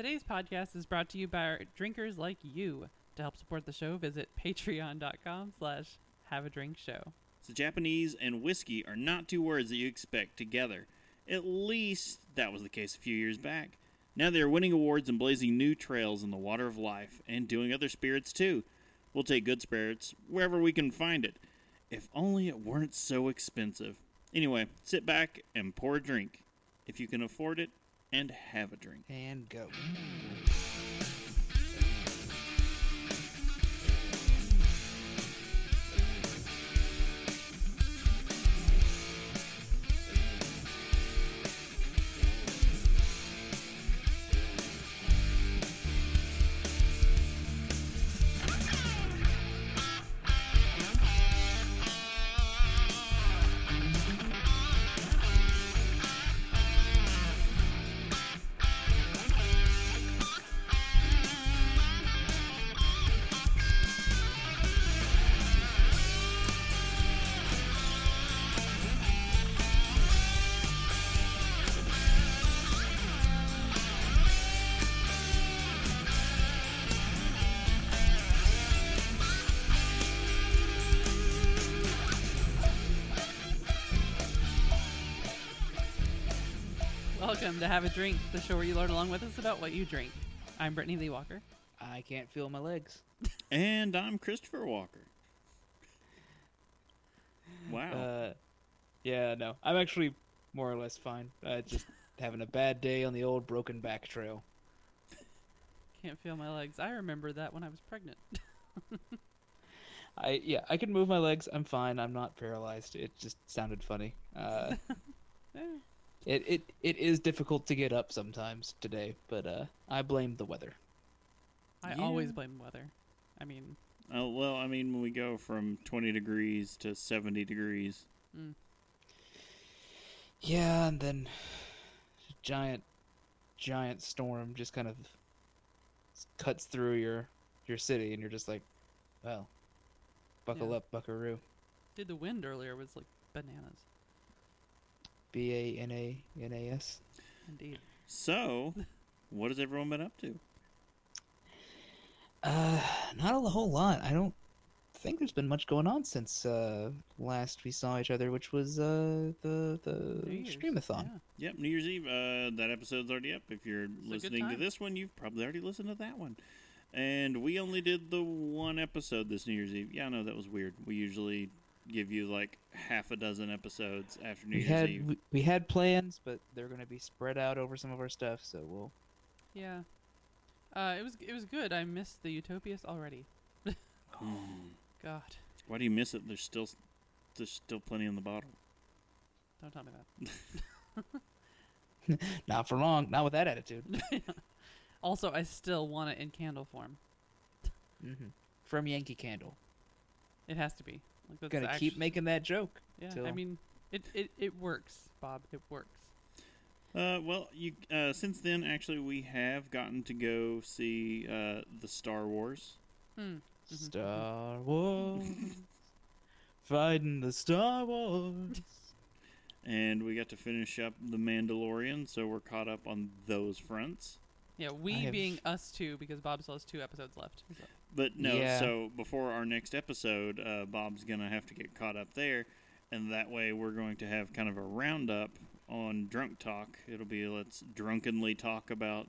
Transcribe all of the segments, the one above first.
Today's podcast is brought to you by our drinkers like you. To help support the show, visit patreon.com slash have a drink show. So Japanese and whiskey are not two words that you expect together. At least that was the case a few years back. Now they are winning awards and blazing new trails in the water of life and doing other spirits too. We'll take good spirits wherever we can find it. If only it weren't so expensive. Anyway, sit back and pour a drink. If you can afford it, and have a drink. And go. To Have a Drink, the show where you learn along with us about what you drink. I'm Brittany Lee Walker. I can't feel my legs. And I'm Christopher Walker. Wow. Uh, yeah, no. I'm actually more or less fine. Uh, just having a bad day on the old broken back trail. Can't feel my legs. I remember that when I was pregnant. I yeah, I can move my legs. I'm fine. I'm not paralyzed. It just sounded funny. Uh, it it it is difficult to get up sometimes today, but uh, I blame the weather. I Yeah. always blame weather. I mean, oh, well, I mean, when we go from 20 degrees to 70 degrees, Yeah, and then giant giant storm just kind of cuts through your your city, and you're just like, well, buckle Yeah. up, Buckaroo. dude, the wind earlier was like bananas. B A N A N A S. Indeed. So, what has everyone been up to? Uh, not a whole lot. I don't think there's been much going on since uh, last we saw each other, which was uh, the the streamathon. Yeah. Yep, New Year's Eve. Uh, that episode's already up. If you're good listening to this one, you've probably already listened to that one. And we only did the one episode this New Year's Eve. Yeah, I know that was weird. We usually give you like half a dozen episodes after New We Year's had Eve. we, we had plans, but they're going to be spread out over some of our stuff. So we'll Yeah. Uh, it was it was good. I missed the Utopias already. Hmm. God, Why do you miss it? There's still there's still plenty in the bottle. don't tell me that. not for long. Not with that attitude. Also, I still want it in candle form. hmm From Yankee Candle. It has to be. Like that's Gonna actu- keep making that joke. Yeah, I mean, it, it it works, Bob. It works. Uh, well, you uh, since then actually we have gotten to go see uh, the Star Wars. Hmm. Star Wars, fighting the Star Wars. and we got to finish up The Mandalorian, so we're caught up on those fronts. Yeah, we have- being us two because Bob still has two episodes left. So- But no, Yeah. so before our next episode, uh, Bob's gonna have to get caught up there, and that way we're going to have kind of a roundup on Drunk Talk. It'll be let's drunkenly talk about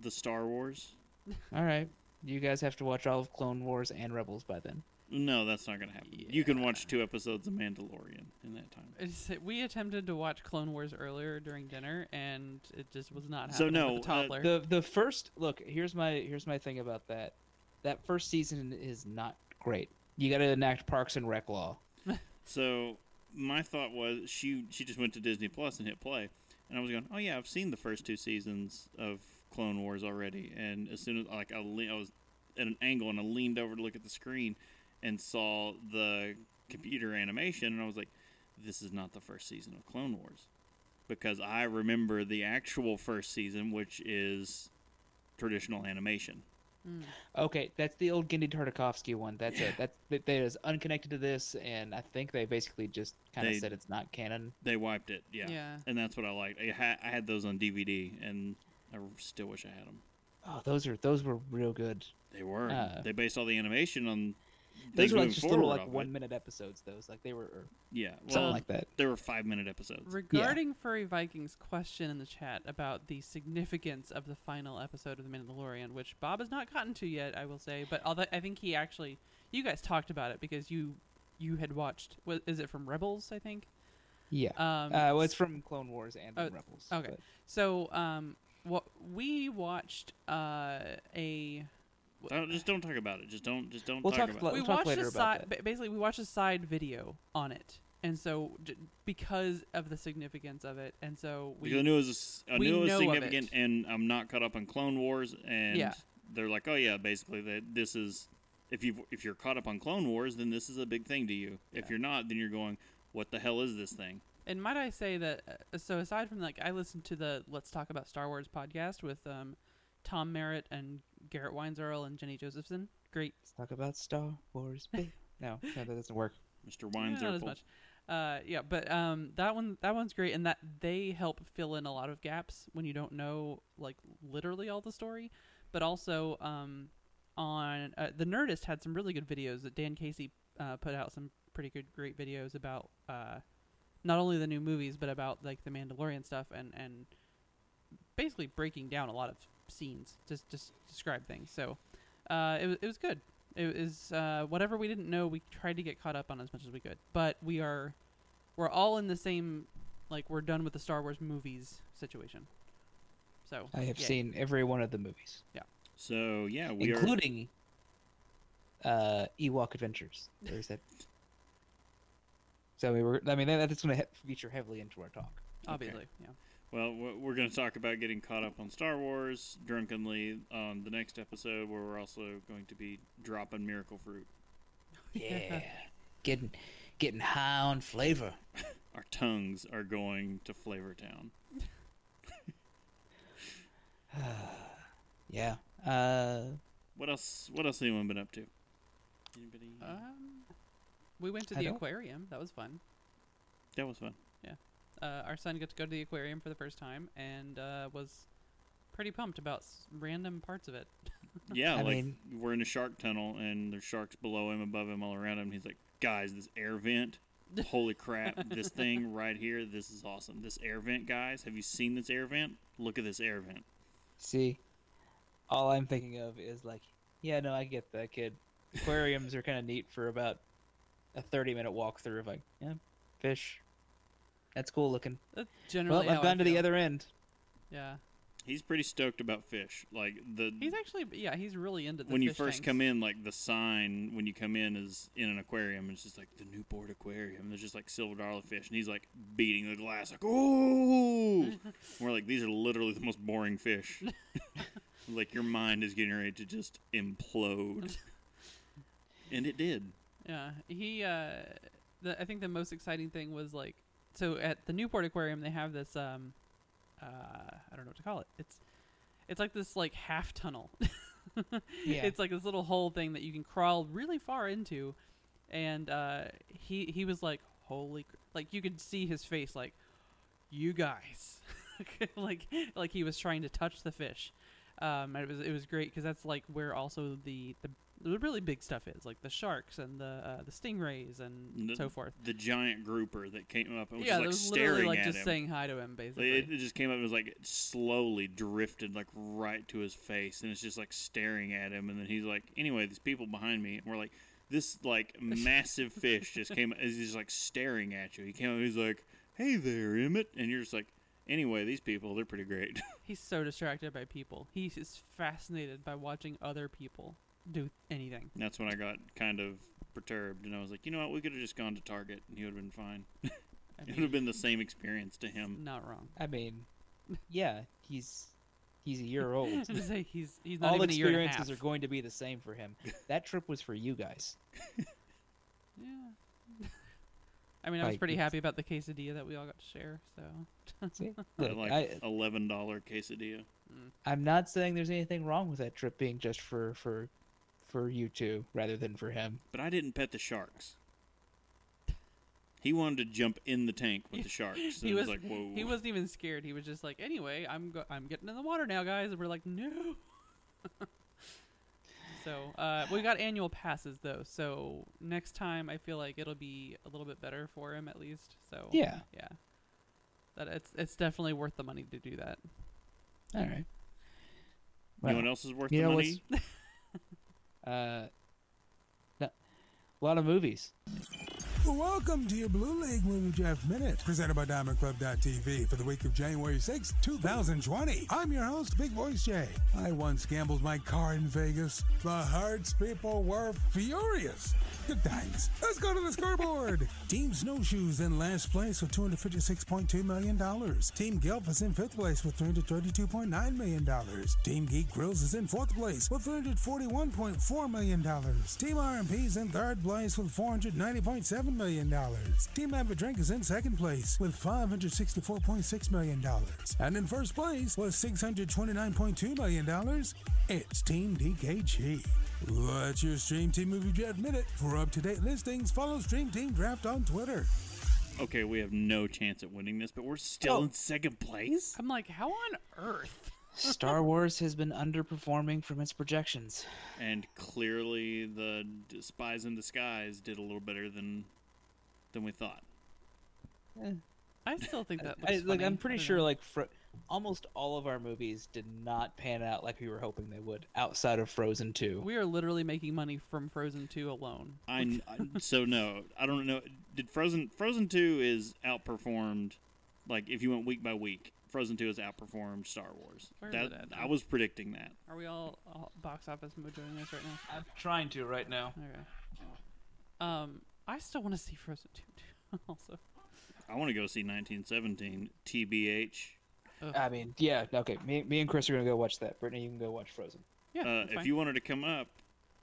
the Star Wars. All right, you guys have to watch all of Clone Wars and Rebels by then. No, that's not gonna happen. You can watch two episodes of Mandalorian in that time. We attempted to watch Clone Wars earlier during dinner, and it just was not happening. So, no, with the uh. The the first look here's my here's my thing about that. That first season is not great. You got to enact Parks and Rec law. So my thought was she she just went to Disney Plus and hit play, and I was going, oh yeah, I've seen the first two seasons of Clone Wars already. And as soon as like I, le- I was at an angle and I leaned over to look at the screen and saw the computer animation, and I was like, this is not the first season of Clone Wars because I remember the actual first season, which is traditional animation. Okay, that's the old Genndy Tartakovsky one. That's it. That's that that is unconnected to this, and I think they basically just kind of said it's not canon. They wiped it, yeah. Yeah. And that's what I liked. I, ha- I had those on DVD, and I still wish I had them. Oh, those are those were real good. They were. Uh, they based all the animation on. Those things were like just little like off it. one minute episodes. Those like they were or Yeah, something like that. There were five minute episodes. Regarding Furry Vikings' question in the chat about the significance of the final episode of The Mandalorian, which Bob has not gotten to yet, I will say, but although I think he actually, you guys talked about it because you you had watched. Was, is it from Rebels? I think. Yeah. Um, uh, well, it's from Clone Wars and oh, Rebels. okay. but- So, um, what we watched uh, a Don't, just don't talk about it. Just don't. Just don't We'll talk talk about about- we We'll watched a side. that. Basically, we watched a side video on it, and so j- because of the significance of it, and so it. Because I we knew it was. a s- I we knew it was significant, it. and I'm not caught up on Clone Wars, and Yeah. they're like, oh yeah, basically that this is. If you if you're caught up on Clone Wars, then this is a big thing to you. If you're not, then you're going, what the hell is this thing? And might I say that? Uh, so aside from like, I listened to the Let's Talk About Star Wars podcast with um, Tom Merritt and Garrett Weinzierl and Jenny Josephson. Great. Let's talk about Star Wars. babe. no, no, that doesn't work. Mr. Eh, not as much. Uh, yeah, but um, that one that one's great, and that they help fill in a lot of gaps when you don't know like literally all the story, but also um, on uh, the Nerdist had some really good videos that Dan Casey uh, put out some pretty good great videos about uh, not only the new movies but about like the Mandalorian stuff and and basically breaking down a lot of scenes just just describe things. So uh, it was it was good. It was uh, whatever we didn't know. We tried to get caught up on as much as we could, but we are we're all in the same like we're done with the Star Wars movies situation. So I have yay. seen every one of the movies, Yeah. So yeah, we are. including uh, Ewok Adventures. There's that. So we were. I mean, that, that's going to he- feature heavily into our talk. obviously. Yeah. Well, we're going to talk about getting caught up on Star Wars drunkenly on the next episode, where we're also going to be dropping Miracle Fruit. Yeah, getting getting high on flavor. Our tongues are going to Flavor Town. Yeah. Uh, What else? What else has anyone been up to? Anybody? Um, we went to I the aquarium. That was fun. that was fun. Uh, our son got to go to the aquarium for the first time and uh, was pretty pumped about s- random parts of it. Yeah, I like mean- we're in a shark tunnel and there's sharks below him, above him, all around him. He's like, "Guys, this air vent! Holy crap! this thing right here, this is awesome. This air vent, guys, have you seen this air vent? Look at this air vent." see, all I'm thinking of is like, yeah, no, I get that, kid. Aquariums are kind of neat for about a 30 minute walkthrough of like, yeah, fish. That's cool looking. That's generally Well, I've gone to the other end. Yeah, He's pretty stoked about fish. Like the he's actually yeah he's really into the when you fish first tanks. come in, like the sign when you come in is in an aquarium. It's just like the Newport Aquarium. There's just like silver dollar fish, and he's like beating the glass, like oh. We're like, these are literally the most boring fish. like your mind is getting ready to just implode, and it did. Yeah, he. Uh, the I think the most exciting thing was like so at the Newport Aquarium they have this um, uh, I don't know what to call it. It's it's like this like half tunnel. Yeah. It's like this little hole thing that you can crawl really far into, and uh, he he was like, "Holy!" cr-" Like you could see his face, like, "You guys," like like he was trying to touch the fish. Um, and it was it was great because that's like where also the, the the really big stuff is, like the sharks and the uh, the stingrays and The- so forth. The giant grouper that came up and was yeah, just, like was staring like at just him. saying hi to him, basically. it, it just came up and was like slowly drifted like right to his face, and it's just like staring at him. And then he's like, "Anyway, these people behind me," and we're like, "This like massive fish just came. Is just like staring at you." He came up. He's like, "Hey there, Emmett," and you're just like, "Anyway, these people, they're pretty great." He's so distracted by people. He is fascinated by watching other people do anything. And that's when I got kind of perturbed, and I was like, "You know what? We could have just gone to Target, and he would have been fine. I it would have been the same experience to him." not wrong. I mean, yeah, he's he's a year old. I was gonna say he's he's not All even a year and a experiences half. are going to be the same for him. That trip was for you guys. Yeah. I mean, I was pretty happy about the quesadilla that we all got to share. So See? Look, like I, eleven dollar quesadilla. Mm. I'm not saying there's anything wrong with that trip being just for for for you two rather than for him. But I didn't pet the sharks. He wanted to jump in the tank with the sharks. He was, was like, whoa. he wasn't even scared. He was just like, anyway, I'm go- I'm getting in the water now, guys. And we're like, no. so uh, we got annual passes though. So next time, I feel like it'll be a little bit better for him at least. So Yeah. yeah. That it's it's definitely worth the money to do that. All right. Anyone else is worth you the money? Uh, a lot of movies. Welcome to your Blue League Movie Draft Minute, presented by DiamondClub.tv for the week of January 6, 2020. I'm your host, Big Voice Jay. I once gambled my car in Vegas. The Hearts people were furious. Good times. Let's go to the scoreboard. Team Snowshoes in last place with $256.2 million. Team Gelf is in fifth place with $332.9 million. Team Geek Grills is in fourth place with $341.4 million. Team RMP is in third place with $490.7 million. Team Have a Drink is in second place with $564.6 million. And in first place with $629.2 million, it's Team DKG. That's your Stream Team Movie Draft Minute. For up to date listings, follow Stream Team Draft on Twitter. Okay, we have no chance at winning this, but we're still Oh. in second place. I'm like, how on earth? Star Wars has been underperforming from its projections. And clearly, the d- Spies in Disguise did a little better than than we thought. I still think that. I, looks like, funny. I'm I pretty don't sure know. like fro- almost all of our movies did not pan out like we were hoping they would, outside of Frozen 2. we are literally making money from Frozen 2 alone. I, I so no, I don't know. Did Frozen Frozen Two is outperformed? Like if you went week by week, Frozen Two has outperformed Star Wars. That at I was predicting that. Are we all, all box office mode doing this right now? I'm trying to right now. Okay. Um, I still want to see Frozen 2 too. also. I want to go see 1917. TBH. I mean, yeah, okay. Me, me and Chris are gonna go watch that. Brittany, you can go watch Frozen. Yeah. Uh, if fine. you wanted to come up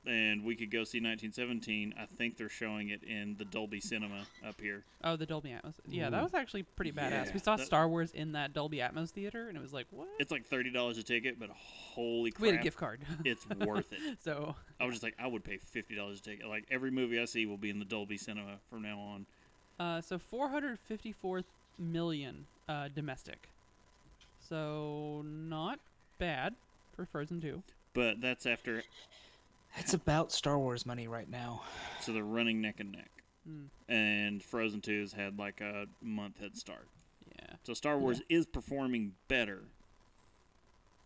and we could go see 1917, I think they're showing it in the Dolby Cinema up here. Oh, the Dolby Atmos. Yeah, that was actually pretty badass. Yeah, we saw that- Star Wars in that Dolby Atmos theater, and it was like, what? It's like thirty dollars a ticket, but holy crap, we had a gift card. it's worth it. so I was just like, I would pay fifty dollars a ticket. Like every movie I see will be in the Dolby Cinema from now on. Uh, so 454 million uh, domestic. So not bad for Frozen 2. But that's after, It's about Star Wars money right now. so they're running neck and neck. Mm. And Frozen 2's had like a month head start. Yeah, So Star Wars is performing better,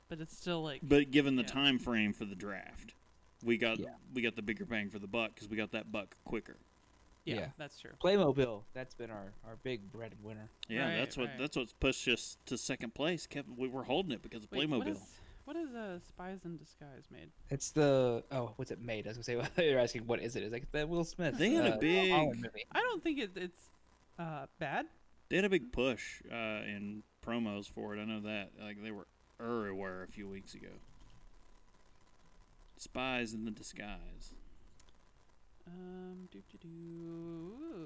but it's still like but given the Yeah. time frame for the draft, we got Yeah. we got the bigger bang for the buck because we got that buck quicker. Yeah, yeah. that's true. Playmobil, that's been our, our big bread winner. Yeah, Right, that's what right. that's what's pushed us to second place. Kept we were holding it because of Wait, Playmobil. what is what is uh, Spies in Disguise made? It's the oh, what's it made? I was gonna say you're asking what is it? It's like the Will Smith. They had a uh, big- movie. I don't think it, it's uh, bad. They had a big push uh, in promos for it. I know that. Like they were everywhere a few weeks ago. Spies in the disguise. Um, doo doo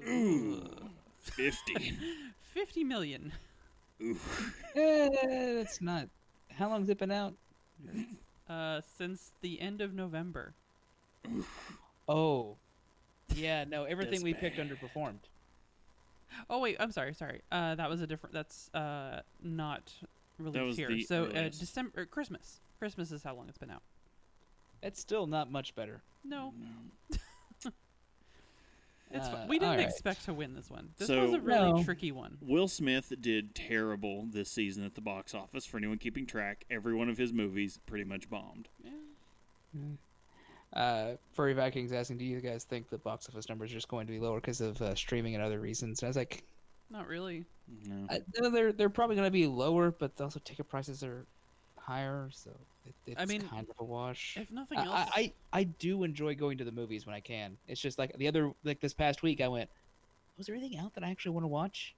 Ooh, doo. fifty. 50 million. Ooh, Eh, it's not. How long's it been out? Uh, since the end of November. Oh, yeah. No, everything we picked underperformed. Oh wait, I'm sorry, sorry. Uh, that was a different. That's uh not released was here. the so uh, earliest. December, Christmas. Christmas is how long it's been out. It's still not much better. No, no. it's Uh, we didn't alright. expect to win this one. This So- was a really No. tricky one. Will Smith did terrible this season at the box office. For anyone keeping track, every one of his movies pretty much bombed. Yeah. Uh, Furry Vikings asking, do you guys think the box office numbers are just going to be lower because of uh, streaming and other reasons? And I was like, Not really. No. I, no, they're they're probably going to be lower, but also ticket prices are higher, so it, it's I mean, kind of a wash. If nothing else, I, I I do enjoy going to the movies when I can. It's just like the other like this past week I went, was there anything out that I actually want to watch?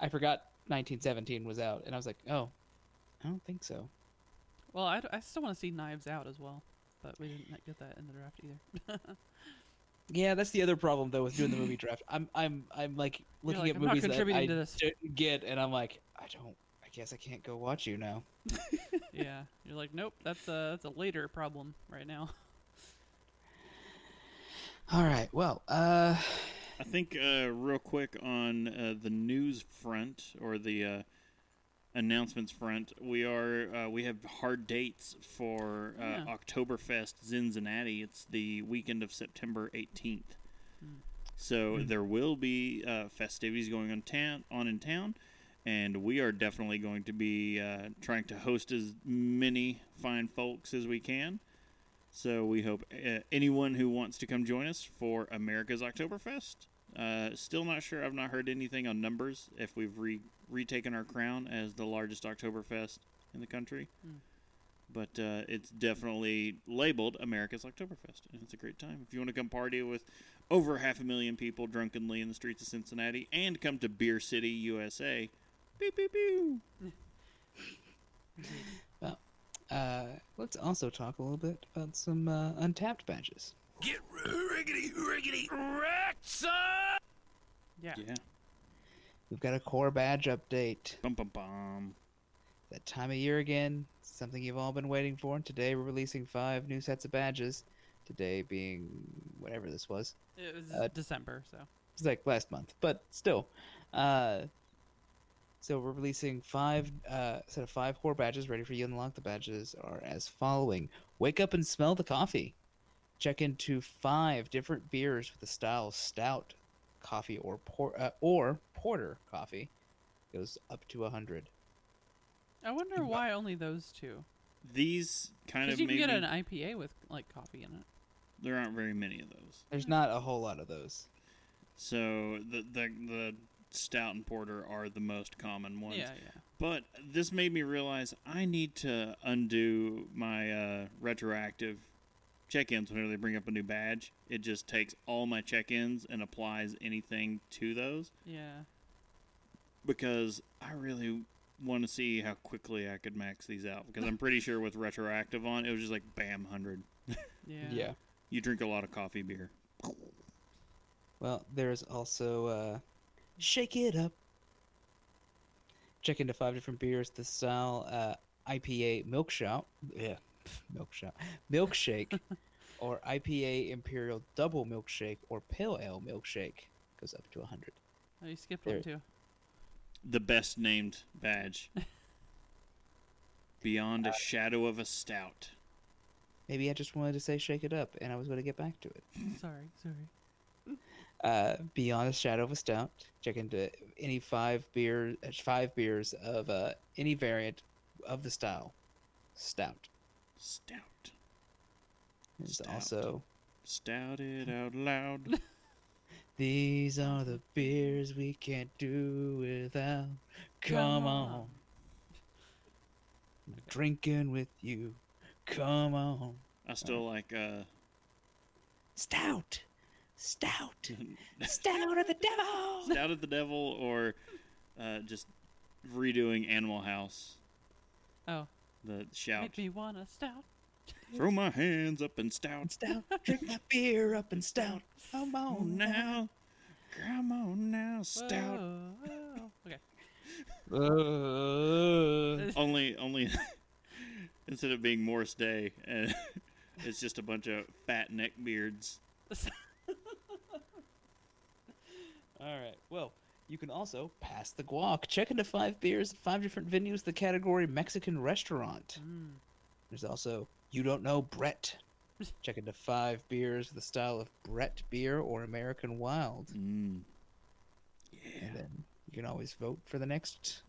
I forgot 1917 was out, and I was like, oh, I don't think so. well, I, I still want to see Knives Out as well, but we didn't get that in the draft either. Yeah, that's the other problem though with doing the movie draft. I'm I'm I'm like looking like, at "I'm movies that I to this." didn't get, and I'm like, I don't. I guess I can't go watch you now. yeah, you're like, nope, that's a that's a later problem right now. All right. Well, uh, I think uh, real quick on uh, the news front or the uh, announcements front, we are uh, we have hard dates for uh, Yeah. Oktoberfest Cincinnati. It's the weekend of September 18th. Hmm. So there will be uh, festivities going on town on in town, and we are definitely going to be uh, trying to host as many fine folks as we can. So we hope uh, anyone who wants to come join us for America's Oktoberfest. Uh, still not sure. I've not heard anything on numbers if we've re- retaken our crown as the largest Oktoberfest in the country. Hmm. But uh, it's definitely labeled America's Oktoberfest, and it's a great time. If you want to come party with over half a million people drunkenly in the streets of Cincinnati and come to Beer City, USA, pew, pew, pew. Uh, let's also talk a little bit about some uh, Untappd badges. Get riggedy, riggedy, wrecked, son! Yeah. Yeah. We've got a core badge update. Bum, bum, bum. That time of year again, something you've all been waiting for. Today we're releasing five new sets of badges. Today being whatever this was. It was Uh, December, so It's like last month, but still. Uh, so we're releasing five uh, set of five core badges ready for you to unlock. The badges are as following: Wake up and smell the coffee. Check into five different beers with the style stout coffee or por- uh, or porter coffee. Goes up to a hundred. I wonder why only those two. These kind Because of you can made get me- an IPA with like coffee in it. there aren't very many of those. There's not a whole lot of those. So the the the stout and porter are the most common ones. Yeah, yeah. But this made me realize I need to undo my uh, retroactive check-ins whenever they bring up a new badge. It just takes all my check-ins and applies anything to those Yeah. because I really want to see how quickly I could max these out because I'm pretty sure with retroactive on it was just like bam 100. Yeah. Yeah. You drink a lot of coffee beer. Well, there's also uh, Shake It Up. Check into five different beers. The style uh, IPA milk shot, yeah, milk shot, milkshake, or IPA Imperial Double Milkshake, or Pale Ale Milkshake goes up to 100. Oh, you skipped There- one too. The best named badge. Beyond a shadow of a stout. Maybe I just wanted to say Shake It Up, and I was going to get back to it. Sorry, sorry. Uh, Beyond a Shadow of a Stout. Check into any five beer, five beers of uh, any variant of the style, stout. Stout. There's Stout. also Stout it out loud. these are the beers we can't do without. Come, on. drinking with you. Come on, I still like uh stout, stout, stout of the devil. Stout at the Devil or uh, just redoing Animal House. Oh, The shout. make me want a stout. Throw my hands up and stout. Stout, drink my beer up and stout. Come Oh on now. Come on now, stout. Whoa, whoa. Okay. Uh, Only only instead of being Morris Day and it's just a bunch of fat neck beards. All right. Well, you can also pass the guac. Check into five beers, at five different venues. The category Mexican restaurant. Mm. There's also you don't know Brett. Check into five beers, the style of Brett beer or American Wild, Mm. and then you can always vote for the next,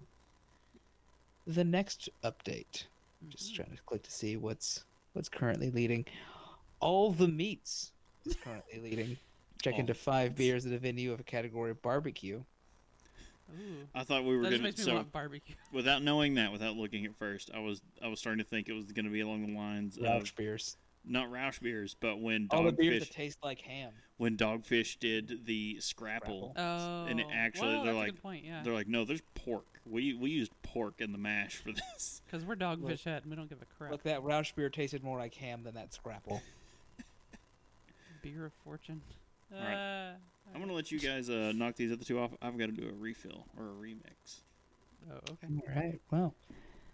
the next update. Just Mhm. trying to click to see what's what's currently leading. All the meats is currently leading. Check All into oh. five meats. beers at a venue of a category of barbecue. Ooh. I thought we were gonna so barbecue. without knowing that, without looking at first, I was I was starting to think it was gonna be along the lines of Rauch beers. not Rauch beers, but when All the beers Dogfish that taste like ham. when Dogfish did the Scrapple, Oh. And it oh. actually, well, they're like- point. Yeah. they're like, no, there's pork. We we used pork in the mash for this. Because we're dogfish head and we don't give a crap. Look, that Rauch beer tasted more like ham than that Scrapple. Beer of fortune. Right. Uh, I'm gonna let you guys uh, knock these other two off. I've got to do a refill or a remix. Oh, okay. All right. Well,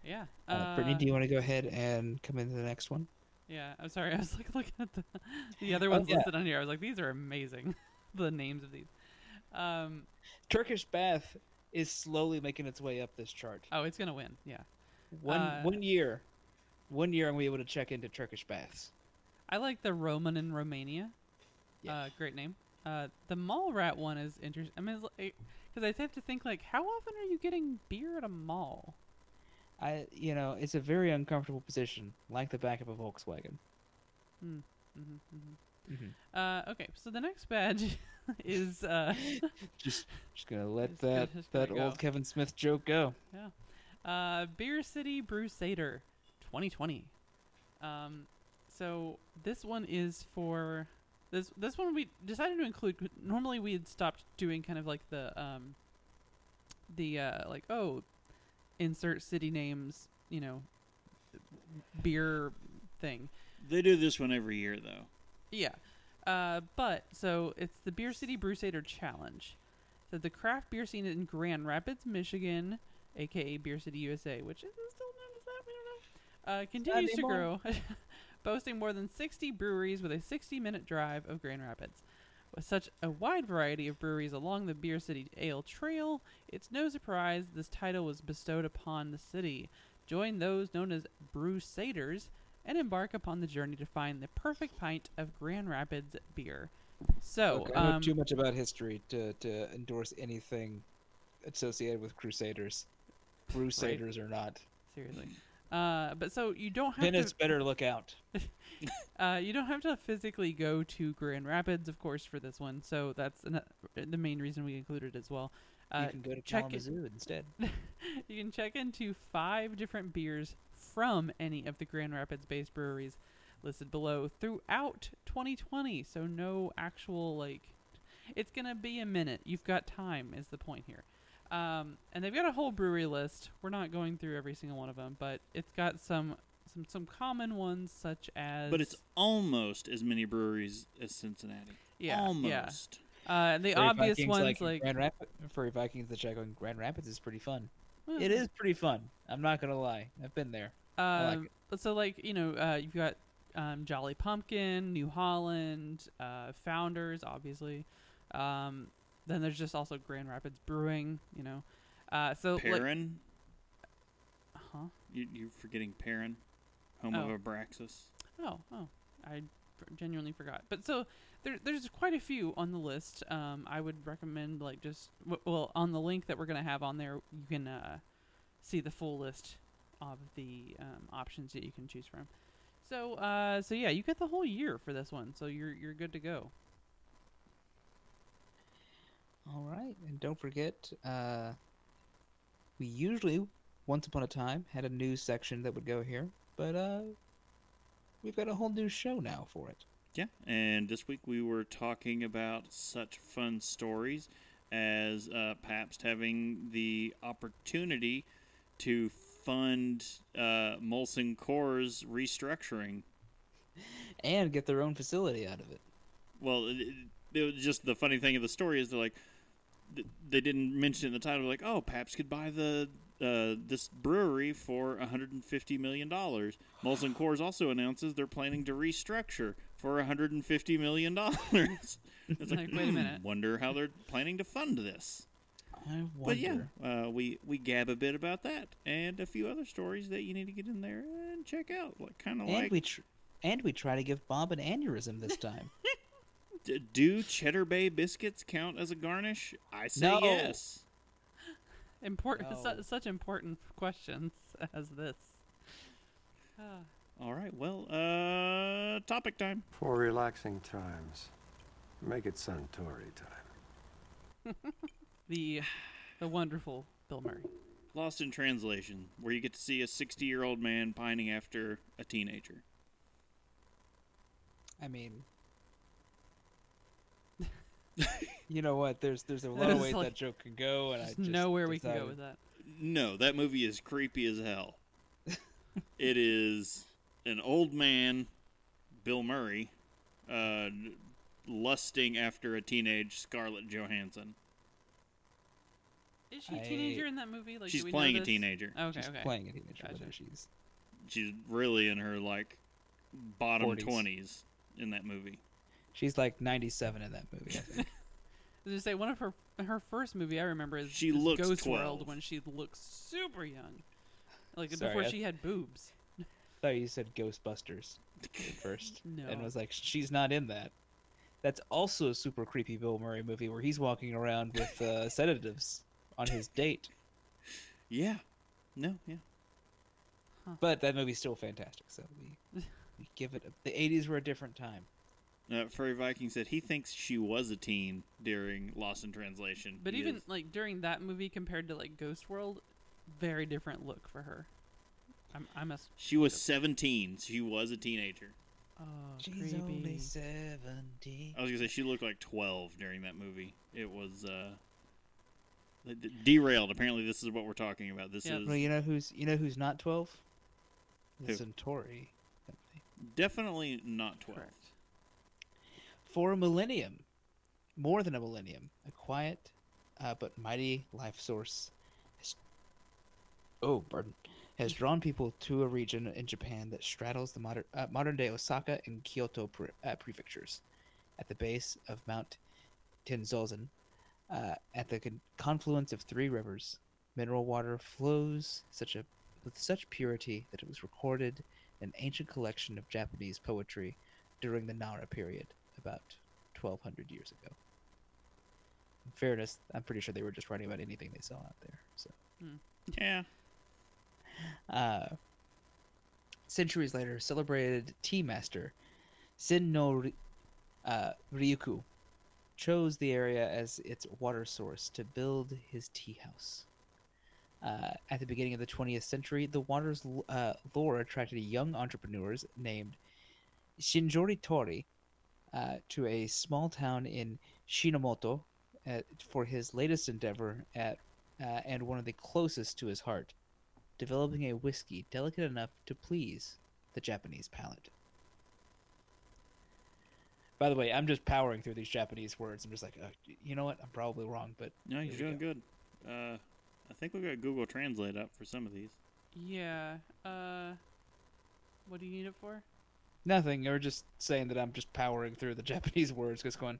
Yeah. uh, Brittany, do you want to go ahead and come into the next one? Yeah, I'm sorry. I was like looking at the the other Oh, ones yeah. listed on here. I was like, these are amazing. the names of these. Um, Turkish bath is slowly making its way up this chart. oh, it's gonna win. Yeah, One Uh, one year, one year I'm gonna be able to check into Turkish baths. I like the Roman in Romania. Yeah. Uh, great name. Uh, the mall rat one is interesting. I mean, because I have to think like, how often are you getting beer at a mall? I, you know, it's a very uncomfortable position, like the back of a Volkswagen. Mm-hmm, mm-hmm. Mm-hmm. Uh, okay, so the next badge is uh, Just, just gonna let Just that gonna that go. old Kevin Smith joke go. uh, Beer City Brusader 2020. Um, so this one is for this this one we decided to include. Normally we had stopped doing kind of like the um, the uh, like oh, insert city names, you know, beer thing. They do this one every year, though. Yeah. Uh, but so it's the Beer City Brusader Challenge. So the craft beer scene in Grand Rapids, Michigan, aka Beer City, USA, which is it still known as that we don't know, uh, continues to grow, boasting more than 60 breweries with a 60-minute drive of Grand Rapids. With such a wide variety of breweries along the Beer City Ale Trail, it's no surprise this title was bestowed upon the city. Join those known as Brusaders and embark upon the journey to find the perfect pint of Grand Rapids beer. So, Look, I know um, too much about history to to endorse anything associated with Crusaders, Crusaders or not. seriously, uh, but so you don't have Venice to, better look out. uh, you don't have to physically go to Grand Rapids, of course, for this one. So that's an, the main reason we included as well. Uh, you can go to Kalamazoo instead. you can check into five different beers from any of the Grand Rapids based breweries listed below throughout 2020. So, no actual, like, it's going to be a minute. You've got time, is the point here. Um, and they've got a whole brewery list. We're not going through every single one of them, but it's got some. Some, some common ones such as But it's almost as many breweries as Cincinnati. yeah yeah almost. uh, the Furry obvious Vikings ones like, like Grand Rapids. Furry Vikings the check on Grand Rapids is pretty fun. well, It is pretty fun. I'm not gonna lie. I've been there. I like Um, but so like you know, uh, you've got um, Jolly Pumpkin, New Holland, uh, Founders, obviously. Um, then there's just also Grand Rapids Brewing. You know, uh, so like, Perrin, huh? you, you're forgetting Perrin, home Oh. of Abraxas. Oh, oh, I genuinely forgot. But so there, there's quite a few on the list. Um, I would recommend like just w- well on the link that we're gonna have on there, you can uh, see the full list of the um, options that you can choose from. So, uh, so yeah, you get the whole year for this one, so you're you're good to go. All right, and don't forget, uh, we usually, once upon a time, had a news section that would go here, but uh, we've got a whole new show now for it. Yeah, and this week we were talking about such fun stories as uh, Pabst having the opportunity to fund uh, Molson Coors restructuring. And get their own facility out of it. Well, it, it- it just the funny thing of the story is they're like, they didn't mention it in the title like, oh, Pabst could buy the uh, this brewery for 150 million dollars. Molson Coors also announces they're planning to restructure for 150 million dollars. It's Like, wait a minute. "Hmm, Wonder how they're planning to fund this. I wonder. But yeah, uh, we we gab a bit about that and a few other stories that you need to get in there and check out. Like kind of like we tr- and we try to give Bob an aneurysm this time. D- do Cheddar Bay biscuits count as a garnish? I say No. yes. Important, No. su- such important questions as this. Ah. All right. Well, uh, topic time. For relaxing times, make it Suntory time. the the wonderful Bill Murray. Lost in translation, where you get to see a 60-year-old man pining after a teenager. I mean, you know what? There's there's a lot of ways like- that joke can go, and I Just just know where we can go with that. No, that movie is creepy as hell. it is an old man, Bill Murray, uh, lusting after a teenage Scarlett Johansson. Is she a I- teenager in that movie? Like, do She's we know playing a this? teenager. Okay, She's okay. playing a teenager, Gotcha. she's She's really in her like bottom 20s in that movie. She's like 97 in that movie. I think. was gonna say one of her her first movie I remember is, She is looks Ghost 12. World when she looks super young, like Sorry, before I- she had boobs. I thought you said Ghostbusters at first, No, and was like, she's not in that. That's also a super creepy Bill Murray movie where he's walking around with uh, sedatives on his date. Yeah. No, yeah. But that movie's still fantastic. So we, we give it. The '80s were a different time. Uh, Furry Viking said he thinks she was a teen during Lost in Translation. but He even is- like during that movie compared to like Ghost World, very different look for her. I'm I'm a s- she was 17. She was a teenager. oh She's creepy. only seventy. I was gonna say she looked like 12 during that movie. It was uh, d- d- derailed. Apparently, this is what we're talking about. This Yeah. is Well, you know who's you know who's not twelve? The Who? Suntory definitely not 12. Correct. For a millennium, more than a millennium, a quiet uh, but mighty life source has, oh, pardon, has drawn people to a region in Japan that straddles the modern, uh, modern day Osaka and Kyoto pre- uh, prefectures. At the base of Mount Tennozan, uh, at the con- confluence of three rivers, mineral water flows such a, with such purity that it was recorded in an ancient collection of Japanese poetry during the Nara period, about 1200 years ago. In fairness, I'm pretty sure they were just writing about anything they saw out there. So, Yeah. uh, centuries later, celebrated tea master Sin no Ri- uh, Ryuku chose the area as its water source to build his tea house. Uh, at the beginning of the 20th century, the water's l- uh, lure attracted young entrepreneurs named Shinjiro Torii uh, to a small town in Shimamoto at, for his latest endeavor at uh, and one of the closest to his heart, developing a whiskey delicate enough to please the Japanese palate. By the way, I'm just powering through these Japanese words. I'm just like, uh, you know what? I'm probably wrong, but No, you're Here we doing good. Uh, I think we've got Google Translate up for some of these. Yeah. Uh, what do you need it for? Nothing. You're just saying that I'm just powering through the Japanese words, just going,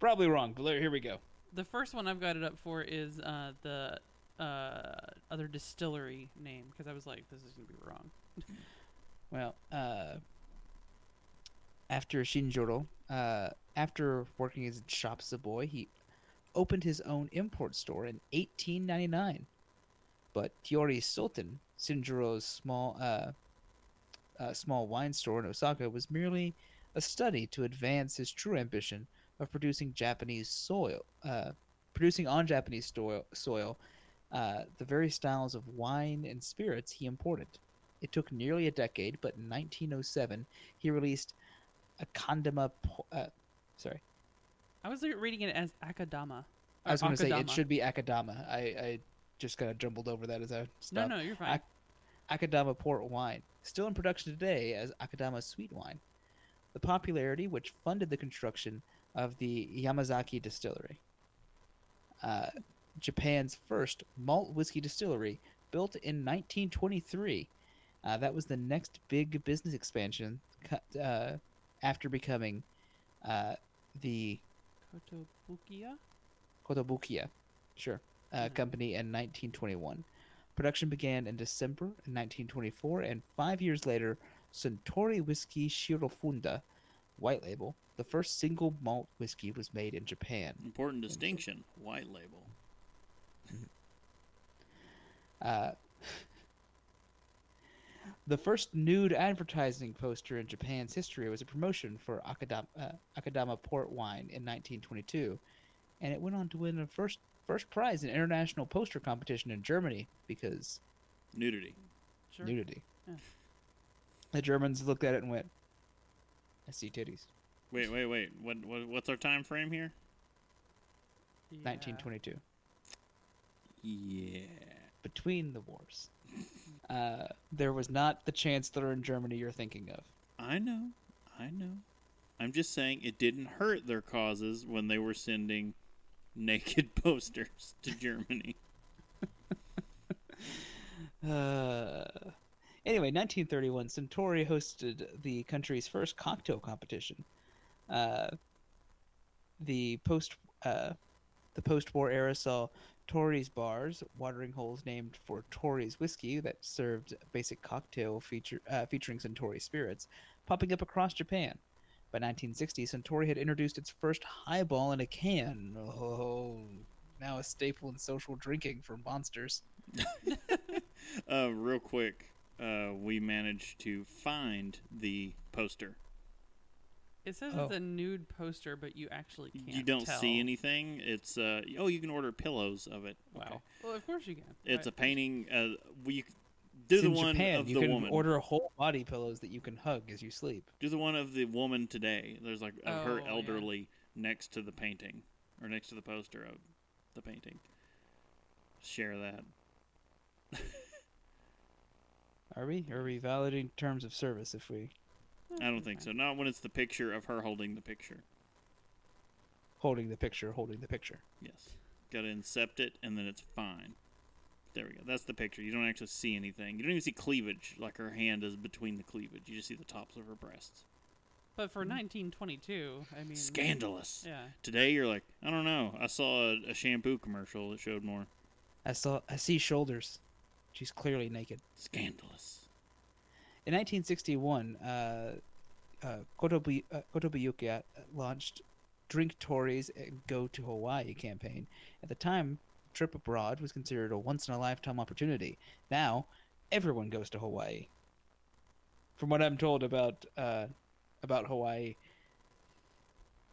probably wrong. But here we go. The first one I've got it up for is uh, the uh, other distillery name because I was like, this is gonna be wrong. Well, uh, after Shinjoro, uh, after working as a shop as a boy, he opened his own import store in 1899. But Torii Shoten, Shinjoro's small, uh, uh, small wine store in Osaka, was merely a study to advance his true ambition of producing Japanese soil, uh, producing on Japanese soil, soil uh, the very styles of wine and spirits he imported. It took nearly a decade, but in 1907 he released a Kandama. Po- uh, sorry, I was reading it as Akadama. I was going to say it should be Akadama. I, I just kind of jumbled over that as I No, no, you're fine. Ak- Akadama port wine, still in production today as Akadama sweet wine. The popularity which funded the construction of the Yamazaki distillery. Uh, Japan's first malt whiskey distillery, built in 1923. Uh, that was the next big business expansion uh, after becoming uh, the Kotobukiya. Kotobukiya, sure, uh, company in 1921. Production began in December in 1924, and five years later, Suntory Whiskey Shirofuda, white label, the first single malt whiskey was made in Japan. Important distinction. White label. Uh, the first nude advertising poster in Japan's history was a promotion for Akadama, uh, Akadama port wine in 1922, and it went on to win a first first prize in international poster competition in Germany because Nudity. Sure. nudity. Yeah. The Germans looked at it and went, "I see titties." Wait, wait, wait. What, what what's our time frame here? Yeah. 1922. Yeah. Between the wars, uh, there was not the chancellor in Germany you're thinking of. I know. I know. I'm just saying it didn't hurt their causes when they were sending naked posters to Germany. Uh, anyway, 1931, Suntory hosted the country's first cocktail competition. Uh, the post uh, The post-war era saw Torys bars, watering holes named for Torys whiskey that served basic cocktail feature, uh, featuring Suntory spirits, popping up across Japan. By 1960, Suntory had introduced its first highball in a can. Oh, now a staple in social drinking for monsters. Uh, real quick, uh, we managed to find the poster. It says Oh. it's a nude poster, but you actually can't. you don't tell. see anything. It's uh, oh, you can order pillows of it. Wow. Okay. Well, of course you can. It's a painting. Uh, we c- do It's the in one Japan. of you the can woman. order whole body pillows that you can hug as you sleep. Do the one of the woman today. There's like Oh, her yeah. elderly next to the painting or next to the poster of the painting. Share that. Are we? Are we validating terms of service if we I don't think so. Not when it's the picture of her holding the picture. holding the picture, holding the picture? Yes. Got to incept it, and then it's fine. There we go. That's the picture. You don't actually see anything. You don't even see cleavage. Like her hand is between the cleavage. You just see the tops of her breasts. But for 1922, I mean, Scandalous. Yeah. Today you're like, I don't know. I saw a, a shampoo commercial that showed more. I saw. I see shoulders. She's clearly naked. Scandalous. In 1961, uh, uh, Kotobu, uh, Kotobuyuki uh, launched Drink Torys and Go to Hawaii campaign. At the time, trip abroad was considered a once in a lifetime opportunity. Now, everyone goes to Hawaii. From what I'm told about uh, about Hawaii,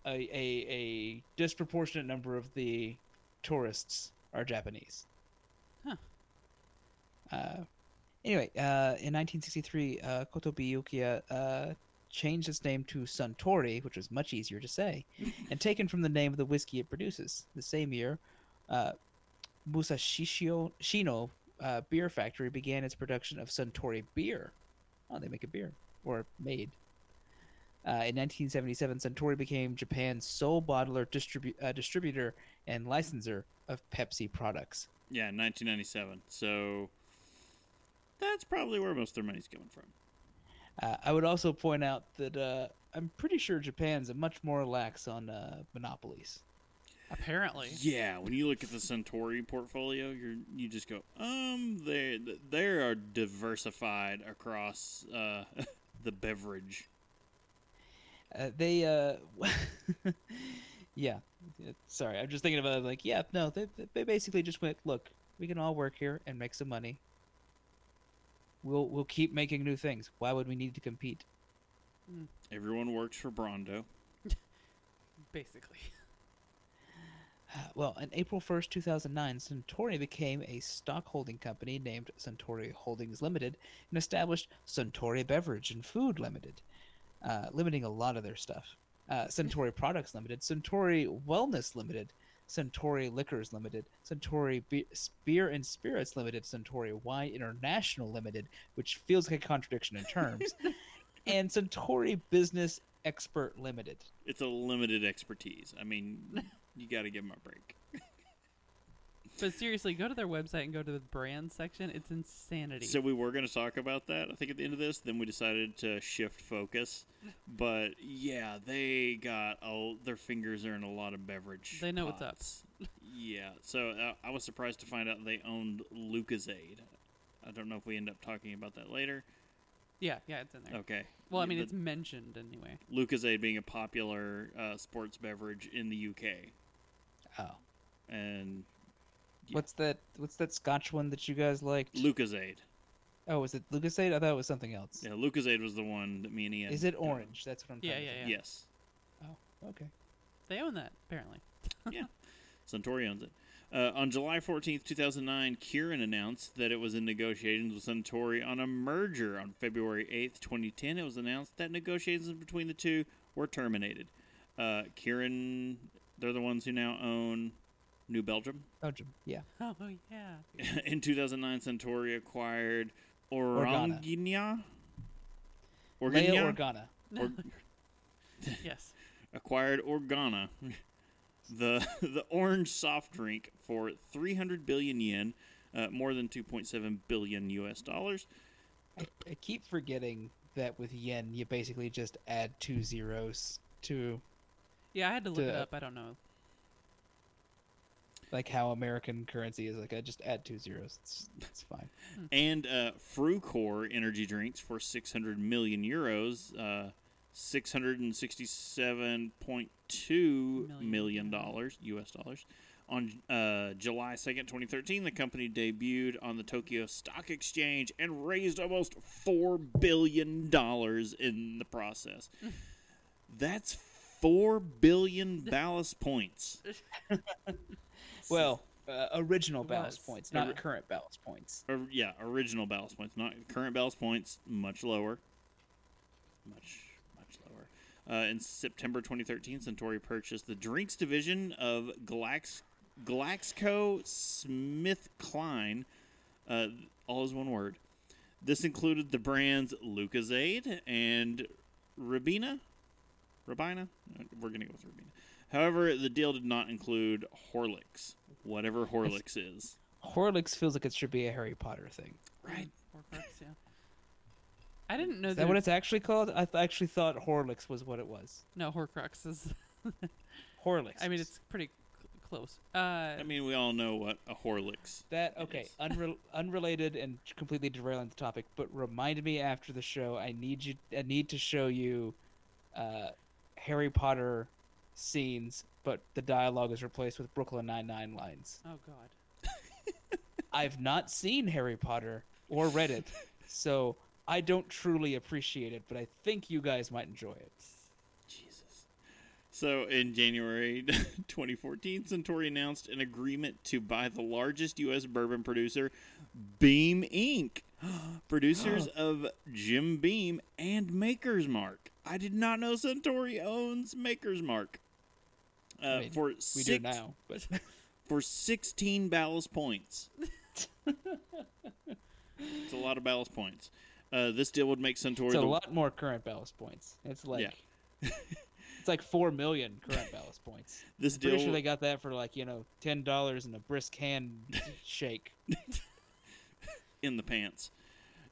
a, a a disproportionate number of the tourists are Japanese. Huh. Uh, Anyway, uh, in 1963, uh, Kotobuyuki uh, changed its name to Suntory, which was much easier to say, and taken from the name of the whiskey it produces. The same year, uh, Musashishio Shino uh, Beer Factory began its production of Suntory beer. Oh, they make a beer, or made. Uh, in 1977, Suntory became Japan's sole bottler, distribu- uh, distributor, and licensor of Pepsi products. Yeah, 1997. So that's probably where most of their money's coming from. Uh, I would also point out that uh, I'm pretty sure Japan's much more lax on uh, monopolies. Apparently. Yeah, when you look at the Suntory portfolio, you're you just go, um, they they are diversified across uh, the beverage. Uh, they, uh, yeah. Yeah, Sorry, I'm just thinking about it like, yeah, no, they, they basically just went, look, we can all work here and make some money. We'll we'll keep making new things. Why would we need to compete? Everyone works for Brawndo. Basically. Well, on April 1st, 2009, Suntory became a stock holding company named Suntory Holdings Limited and established Suntory Beverage and Food Limited, uh, limiting a lot of their stuff. Uh, Suntory Products Limited, Suntory Wellness Limited, Suntory Liquors Limited, Suntory Be- Beer and Spirits Limited, Suntory Wine International Limited, which feels like a contradiction in terms, and Suntory Business Expert Limited. It's a limited expertise. I mean, you got to give them a break. But seriously, go to their website and go to the brand section. It's insanity. So we were going to talk about that. I think at the end of this, then we decided to shift focus. But yeah, they got a, their fingers are in a lot of beverage. They know what's up. yeah. So uh, I was surprised to find out they owned Lucozade. I don't know if we end up talking about that later. yeah, yeah, it's in there. Okay. Well, I mean, but it's mentioned anyway. Lucozade being a popular uh, sports beverage in the UK, Oh. and Yeah. What's that? What's that Scotch one that you guys liked? Lucozade. oh, was it Lucozade? I thought it was something else. Yeah, Lucozade was the one that me and Ian. Is it got. orange? That's what I'm. Yeah, trying to yeah, think. yeah. Yes. Oh, okay. They own that apparently. yeah, Suntory owns it. Uh, on July 14th, 2009, Kirin announced that it was in negotiations with Suntory on a merger. On February 8th, 2010, it was announced that negotiations between the two were terminated. Uh, Kirin, they're the ones who now own New Belgium. Belgium. Yeah. Oh yeah. in 2009, Suntory acquired Organa. Orangina. Leia Organa? Organa. Or- yes. acquired Organa, the the orange soft drink for 300 billion yen, uh, more than 2.7 billion U.S. dollars. I, I keep forgetting that with yen, you basically just add two zeros to. Yeah, I had to look it up. I don't know. like how American currency is like I just add two zeros. It's it's fine. and uh, Frucor energy drinks for 600 million euros, uh, 667.2 Million, million yeah. dollars U.S. dollars. On uh, July 2nd, 2013, the company debuted on the Tokyo Stock Exchange and raised almost $4 billion in the process. That's 4 billion ballast points. Well, uh, original ballast Was. points, not Ori- current ballast points. Or, yeah, original ballast points, not current ballast points, much lower. Much, much lower. Uh, in September 2013, Suntory purchased the drinks division of Glax, GlaxoSmithKline. Uh, all is one word. This included the brands Lucozade and Rabina. Rabina? We're going to go with Rabina. However, the deal did not include Horlicks, whatever Horlicks is. Horlicks feels like it should be a Harry Potter thing. Right. Horcrux, yeah. I didn't know Is that. that what it's actually called? I th- actually thought Horlicks was what it was. no, Horcrux is. Horlicks. I mean, it's pretty cl- close. Uh, I mean, we all know what a Horlicks. that okay. is. Unre- unrelated and completely derailing the topic, but remind me after the show. I need you. I need to show you uh, Harry Potter scenes, but the dialogue is replaced with Brooklyn Nine Nine lines. oh God. I've not seen Harry Potter or read it, so I don't truly appreciate it. But I think you guys might enjoy it. So in January 2014, Suntory announced an agreement to buy the largest U.S. bourbon producer, Beam Inc., producers of Jim Beam and Maker's Mark. I did not know Suntory owns Maker's Mark. Uh, I mean, for We six, do now, but for 16 ballast points. it's a lot of ballast points. Uh, this deal would make Suntory it's a the lot more current ballast points. It's like Yeah. it's like four million current ballast points. this Pretty deal sure they got that for like you know ten dollars and a brisk hand shake. in the pants.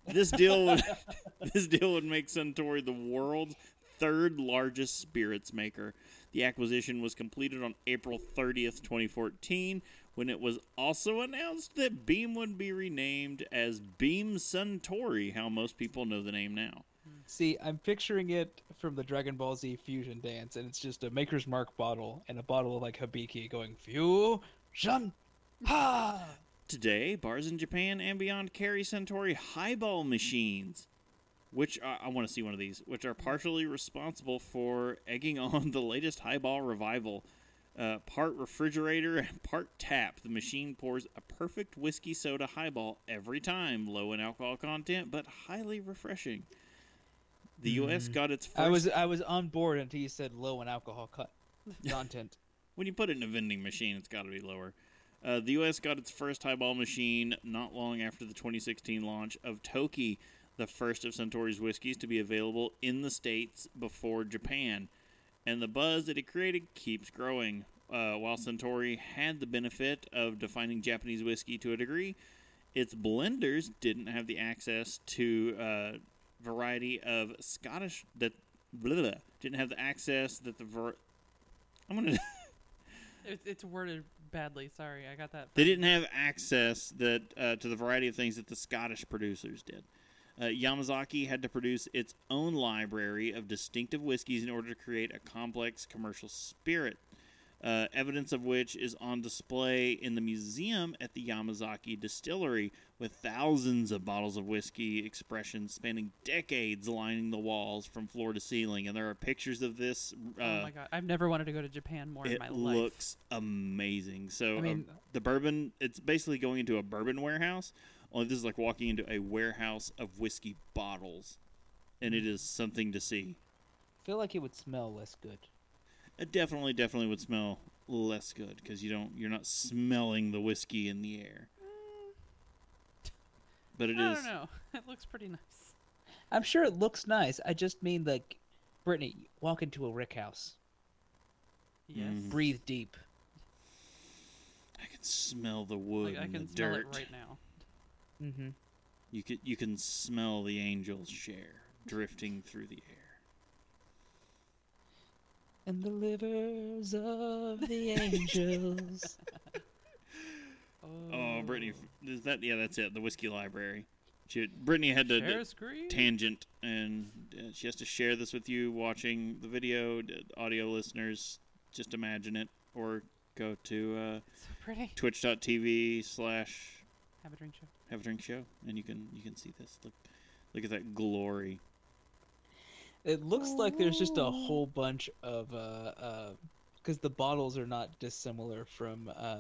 This deal would this deal would make Suntory the world's third largest spirits maker. The acquisition was completed on April 30th, 2014, when it was also announced that Beam would be renamed as Beam Suntory, how most people know the name now. See, I'm picturing it from the Dragon Ball Z fusion dance, and it's just a Maker's Mark bottle and a bottle of like Hibiki going fusion. Ha! Today, bars in Japan and beyond carry Suntory highball machines, which I want to see one of these, which are partially responsible for egging on the latest highball revival. Uh, part refrigerator and part tap, the machine pours a perfect whiskey soda highball every time, low in alcohol content but highly refreshing. The U.S. got its first. I was I was on board until you said low in alcohol cut content. when you put it in a vending machine, it's got to be lower. Uh, the U.S. got its first highball machine not long after the 2016 launch of Toki, the first of Suntory's whiskeys to be available in the States before Japan. And the buzz that it created keeps growing. Uh, while Suntory had the benefit of defining Japanese whiskey to a degree, its blenders didn't have the access to uh, variety of Scottish that blah, blah, didn't have the access that the ver- I'm gonna It's, it's worded badly. Sorry, I got that. They didn't have access that uh, to the variety of things that the Scottish producers did. Uh, Yamazaki had to produce its own library of distinctive whiskeys in order to create a complex commercial spirit. Uh, evidence of which is on display in the museum at the Yamazaki distillery, with thousands of bottles of whiskey expressions spanning decades lining the walls from floor to ceiling. And there are pictures of this. Uh, oh my god, I've never wanted to go to Japan more in it my life. looks amazing. So I uh, mean- the bourbon, it's basically going into a bourbon warehouse. Only this is like walking into a warehouse of whiskey bottles, and it is something to see. I feel like it would smell less good. It definitely, definitely would smell less good because you don't, you're not smelling the whiskey in the air. But it I is. don't know. It looks pretty nice. I'm sure it looks nice. I just mean like, Brittany, walk into a rick house, Yes. Mhm. breathe deep. I can smell the wood Like, I and can the smell dirt. it right now. Mm-hmm. You can, you can smell the angels' share drifting through the air. And the livers of the angels. Oh, Brittany, is that? Yeah, that's it. The whiskey library. She, Brittany had to Share d- tangent, and uh, she has to share this with you watching the video. D- audio listeners, just imagine it, or go to uh, so pretty. twitch.tv slash Have a drink show. have a drink show, and you can you can see this. Look, look at that glory. It looks like there's just a whole bunch of uh because the bottles are not dissimilar from uh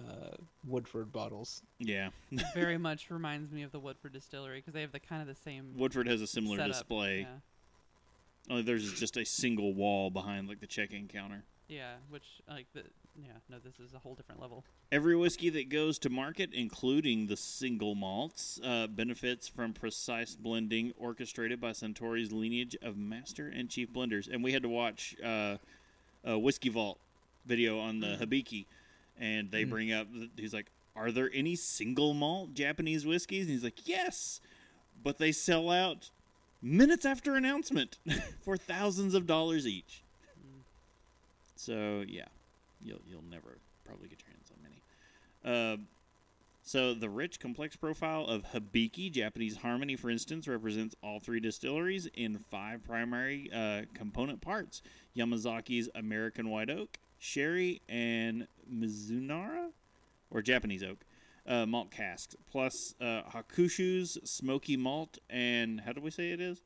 Woodford bottles. Yeah, Very much reminds me of the Woodford Distillery because they have the kind of the same Woodford has a similar setup. display. Yeah. Only there's just a single wall behind like the check-in counter. Yeah, which like the yeah no, this is a whole different level. Every whiskey that goes to market, including the single malts, uh, benefits from precise blending orchestrated by Suntory's lineage of master and chief blenders. And we had to watch uh, a Whiskey Vault video on the Hibiki, and they Mm. bring up, he's like, Are there any single malt Japanese whiskeys? And he's like, Yes, but they sell out minutes after announcement for thousands of dollars each. So, yeah, you'll, you'll never probably get your hands on many. Uh, so the rich, complex profile of Hibiki Japanese Harmony, for instance, represents all three distilleries in five primary uh, component parts: Yamazaki's American White Oak, Sherry, and Mizunara, or Japanese Oak, uh, malt casks, plus uh, Hakushu's Smoky Malt, and how do we say it is?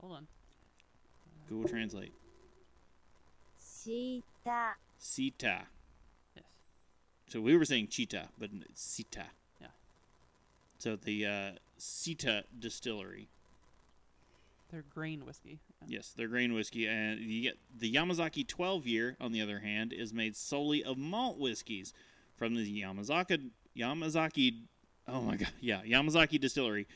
Hold on. Google Translate. した、Sita. Yes. So we were saying cheetah, but it's Sita. Yeah. So the uh, Sita distillery. They're grain whiskey. Yes, they're grain whiskey, and you get the Yamazaki 12 year. On the other hand, is made solely of malt whiskeys from the Yamazaki Yamazaki. Oh my god, yeah, Yamazaki distillery,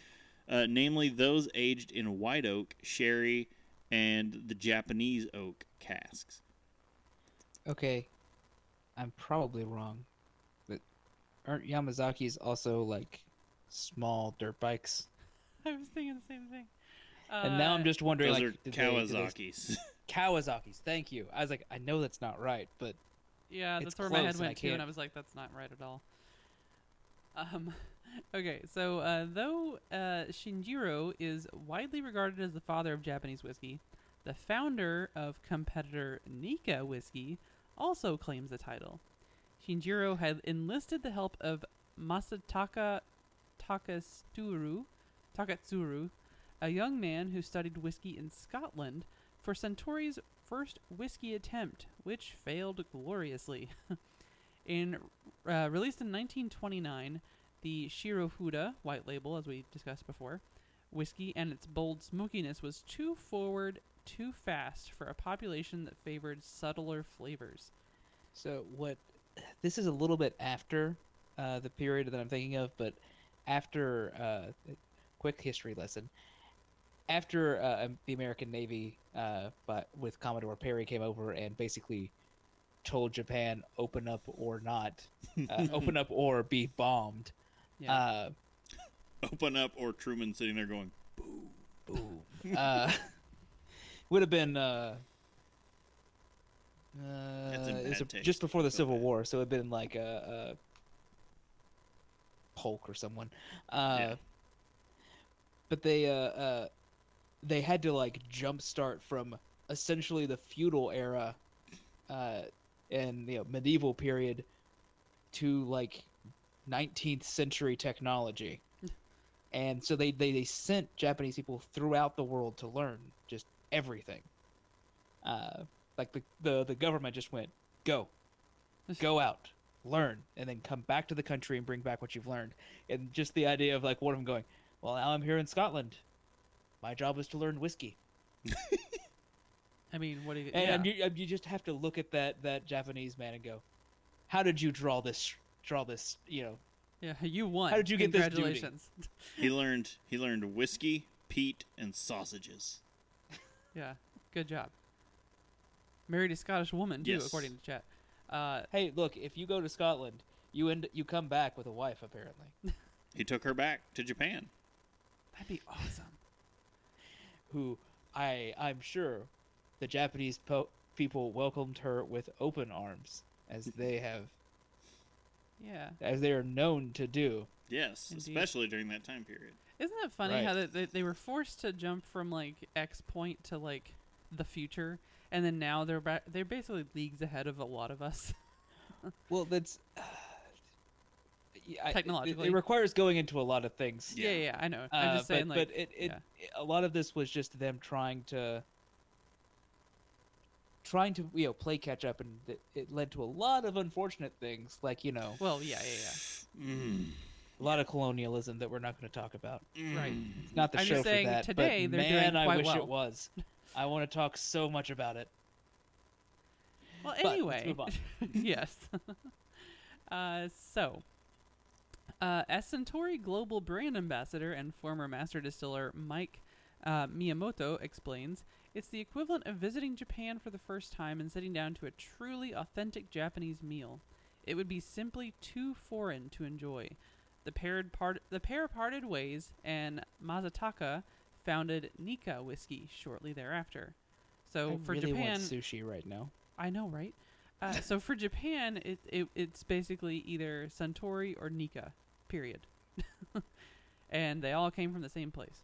uh, namely those aged in white oak, sherry, and the Japanese oak casks. Okay, I'm probably wrong, but aren't Yamazaki's also like small dirt bikes? I was thinking the same thing. and now I'm Uh, just wondering, Those like, are did they- did Kawasaki's. Kawasaki's. Thank you. I was like, I know that's not right, but Yeah, that's where my close head and went to, and I was like, "That's not right at all." Um, okay, so uh, though uh, Shinjiro is widely regarded as the father of Japanese whiskey, the founder of competitor Nikka whiskey also claims the title. Shinjiro had enlisted the help of Masataka Taketsuru, Taketsuru, a young man who studied whiskey in Scotland, for Suntory's first whiskey attempt, which failed gloriously. in uh, released in 1929, the Shirofuda white label, as we discussed before, whiskey and its bold smokiness was too forward, too fast for a population that favored subtler flavors. So what? This is a little bit after uh, the period that I'm thinking of, but after uh, a quick history lesson. After uh, um, the American Navy, uh, but with Commodore Perry came over and basically told Japan, "Open up or not, uh, open up or be bombed." Yeah. Uh, Open up, or Truman sitting there going, boom. uh, would have been uh, uh, That's in it was bad a- taste. just before the So Civil bad. War, so it'd been like a, a Polk or someone. Uh, Yeah. But they uh, uh, they had to like jumpstart from essentially the feudal era, uh, and you know medieval period, to like 19th century technology and so they, they they sent Japanese people throughout the world to learn just everything. Uh, like the, the the government just went go, go out, learn, and then come back to the country and bring back what you've learned. And just the idea of like one of them going, well, now I'm here in Scotland. My job is to learn whiskey, I mean, what do you? and, yeah. and you you just have to look at that that Japanese man and go, how did you draw this draw this you know yeah, you won. How did you get this? Congratulations. he learned he learned whiskey, peat, and sausages. Yeah, good job. Married a Scottish woman too, Yes. according to chat. Uh, hey look if you go to Scotland you end you come back with a wife apparently. He took her back to Japan. that'd be awesome. who I I'm sure the Japanese po- people welcomed her with open arms as they have Yeah. as they are known to do. Yes, Indeed. especially during that time period. Isn't it funny Right. how they, they, they were forced to jump from like X point to like the future, and then now they're ba- they're basically leagues ahead of a lot of us. Well, that's yeah, I- it- Technologically. It, requires going into a lot of things. yeah, Yeah. yeah, I know. I'm Uh, just saying, but, like, but it, it, yeah. a lot of this was just them trying to trying to you know play catch up, and it, it led to a lot of unfortunate things, like you know well, yeah, yeah, yeah, Mm. A lot of colonialism that we're not going to talk about. Right. It's not the I'm show just saying for that. today but they're doing man, I wish well. it was. I want to talk so much about it. Well, But, let's anyway, move on. yes. uh, so, uh, as Suntory Global Brand Ambassador and former master distiller Mike uh, Miyamoto explains, it's the equivalent of visiting Japan for the first time and sitting down to a truly authentic Japanese meal. It would be simply too foreign to enjoy. The, paired part- the pair parted ways, and Masataka founded Nikka whiskey shortly thereafter. So I for really Japan, sushi right now. I know, right? Uh, so for Japan, it, it it's basically either Suntory or Nikka, period. and they all came from the same place.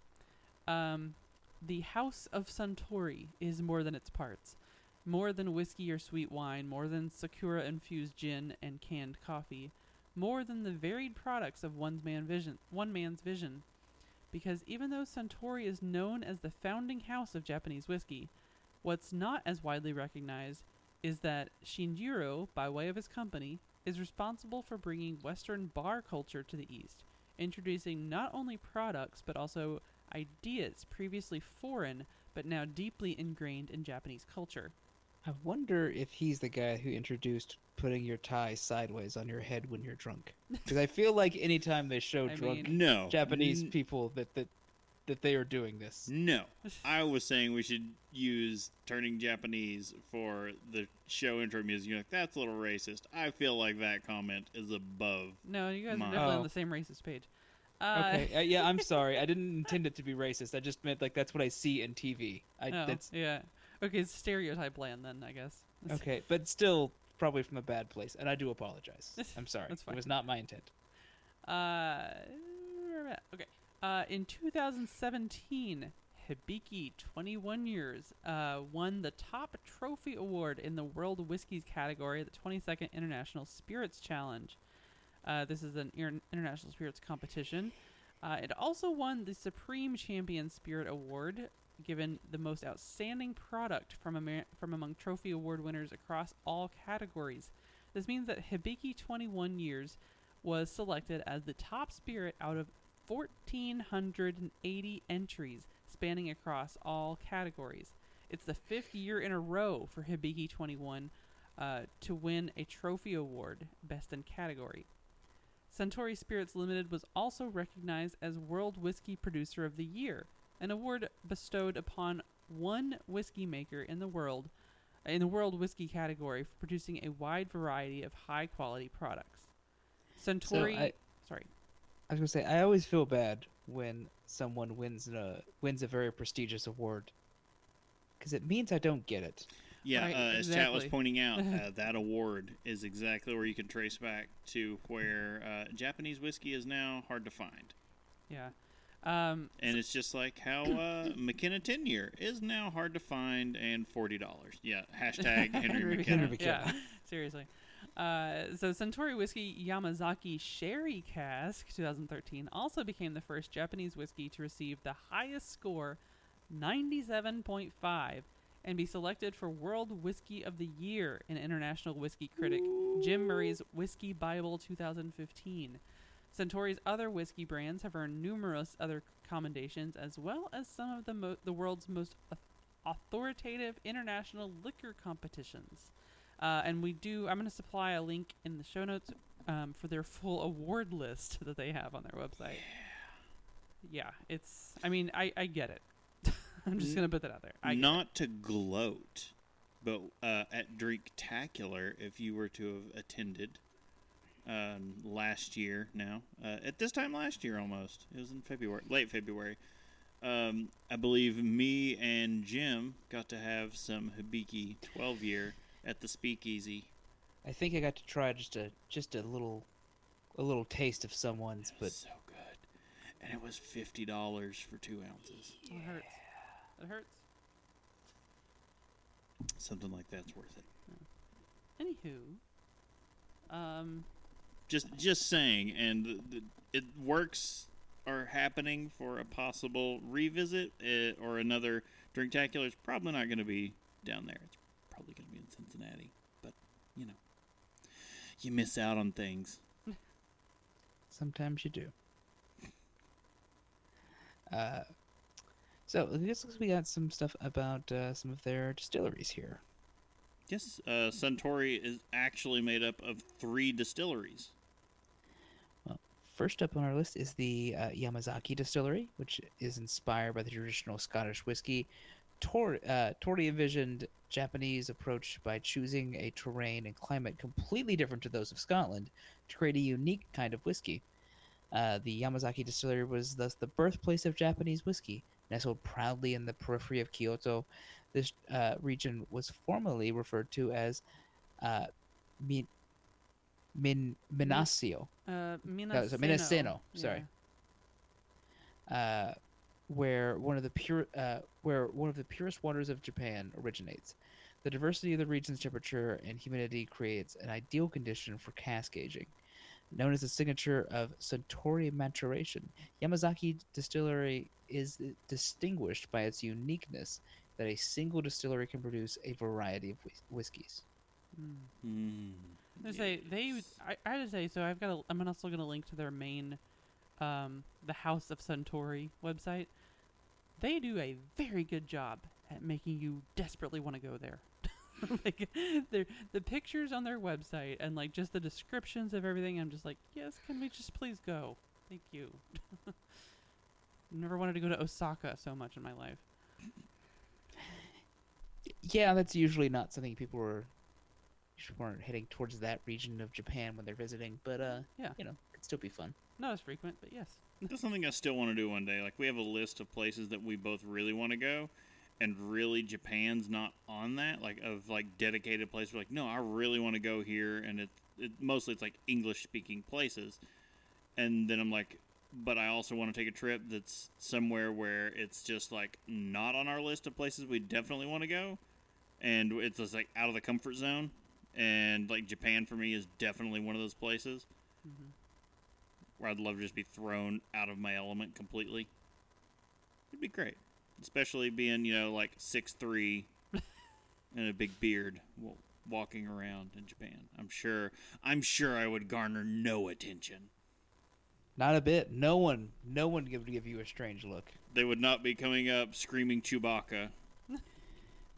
Um, the House of Suntory is more than its parts, more than whiskey or sweet wine, more than sakura infused gin and canned coffee, more than the varied products of one's man vision, one man's vision. Because even though Suntory is known as the founding house of Japanese whiskey, what's not as widely recognized is that Shinjiro, by way of his company, is responsible for bringing Western bar culture to the East, introducing not only products but also ideas previously foreign but now deeply ingrained in Japanese culture. I wonder if he's the guy who introduced putting your tie sideways on your head when you're drunk. Because I feel like anytime they show I drunk mean- No. Japanese N- people that, that that they are doing this. No. I was saying we should use turning Japanese for the show intro music. You're like, that's a little racist. I feel like that comment is above. No, you guys Mine. are definitely on Oh. the same racist page. Uh, Okay, uh, yeah, I'm sorry. I didn't intend it to be racist. I just meant like that's what I see in TV. I oh, that's yeah. Okay, it's stereotype land then, I guess. okay, but still probably from a bad place, and I do apologize. I'm sorry. That's fine. It was not my intent. Uh, okay. Uh, in 2017, Hibiki, 21 years, uh, won the top trophy award in the World Whiskies category at the 22nd International Spirits Challenge. Uh, this is an international spirits competition. Uh, it also won the Supreme Champion Spirit Award, given the most outstanding product from Amer- from among trophy award winners across all categories. This means that Hibiki 21 years was selected as the top spirit out of 1,480 entries spanning across all categories. It's the fifth year in a row for Hibiki 21 uh, to win a trophy award, best in category. Suntory Spirits Limited was also recognized as World Whiskey Producer of the Year, an award bestowed upon one whiskey maker in the world in the world whiskey category for producing a wide variety of high quality products. Suntory, I- sorry, I was gonna say I always feel bad when someone wins a wins a very prestigious award, because it means I don't get it. Yeah, Right, uh, as Chat was pointing out, uh, that award is exactly where you can trace back to where uh, Japanese whiskey is now hard to find. yeah. Um, And it's just like how uh, McKenna 10 year is now hard to find and $40. Yeah, hashtag Henry McKenna. McKenna. Yeah, seriously. Uh, so Suntory Whiskey Yamazaki Sherry Cask 2013 also became the first Japanese whiskey to receive the highest score, 97.5, and be selected for World Whiskey of the Year in International Whiskey Critic Jim Murray's Whiskey Bible 2015. Suntory's other whiskey brands have earned numerous other commendations, as well as some of the mo- the world's most authoritative international liquor competitions. Uh, and we do. I'm going to supply a link in the show notes um, for their full award list that they have on their website. Yeah, it's. I mean, I I get it. I'm just N- going to put that out there. I. Not to gloat, but uh, at Drinktacular, if you were to have attended um, last year now, uh, at this time last year almost, it was in February, late February. Um, I believe me and Jim got to have some Hibiki 12 year at the Speakeasy. I think I got to try just a just a little a little taste of someone's, It but so good, and it was fifty dollars for two ounces. It hurts. It hurts. Something like that's worth it. Anywho, um, Just just saying, and the, the, it works are happening for a possible revisit uh, or another Drinktacular. It's probably not going to be down there. It's probably going to be in Cincinnati, but you know, you miss out on things. sometimes you do. Uh, so I guess we got some stuff about uh, some of their distilleries here. Yes, uh, Suntory is actually made up of three distilleries. First up on our list is the uh, Yamazaki Distillery, which is inspired by the traditional Scottish whiskey. Tor- uh, Torii envisioned Japanese approach by choosing a terrain and climate completely different to those of Scotland to create a unique kind of whiskey. Uh, the Yamazaki Distillery was thus the birthplace of Japanese whiskey. Nestled proudly in the periphery of Kyoto, this uh, region was formerly referred to as uh, Min- Minasio uh, That was a Minaseno. Minaseno, sorry. uh, where one of the pure uh, where one of the purest waters of Japan originates. The diversity of the region's temperature and humidity creates an ideal condition for cask aging. Known as the signature of Suntory maturation, Yamazaki Distillery is distinguished by its uniqueness that a single distillery can produce a variety of whis- whiskeys. Mm. Mm, I say they. I, I had to say so. I've got. A, I'm also going to link to their main, um, the House of Suntory website. They do a very good job at making you desperately want to go there. like their the pictures on their website and like just the descriptions of everything. I'm just like, yes, can we just please go? Thank you. Never wanted to go to Osaka so much in my life. Yeah, that's usually not something people are usually weren't heading towards that region of Japan when they're visiting, but uh, Yeah. you know, it could still be fun. Not as frequent, but yes. That's something I still want to do one day. Like we have a list of places that we both really want to go, and really Japan's not on that. Like of like dedicated places. We're like, no, I really want to go here, and it, it mostly it's like English speaking places. And then I'm like, but I also want to take a trip that's somewhere where it's just like not on our list of places we definitely want to go, and it's just like out of the comfort zone. And like Japan for me is definitely one of those places hmm where I'd love to just be thrown out of my element completely. It'd be great, especially being you know like six three and a big beard, walking around in Japan. I'm sure. I'm sure I would garner no attention. Not a bit. No one, no one would give you a strange look. They would not be coming up screaming Chewbacca.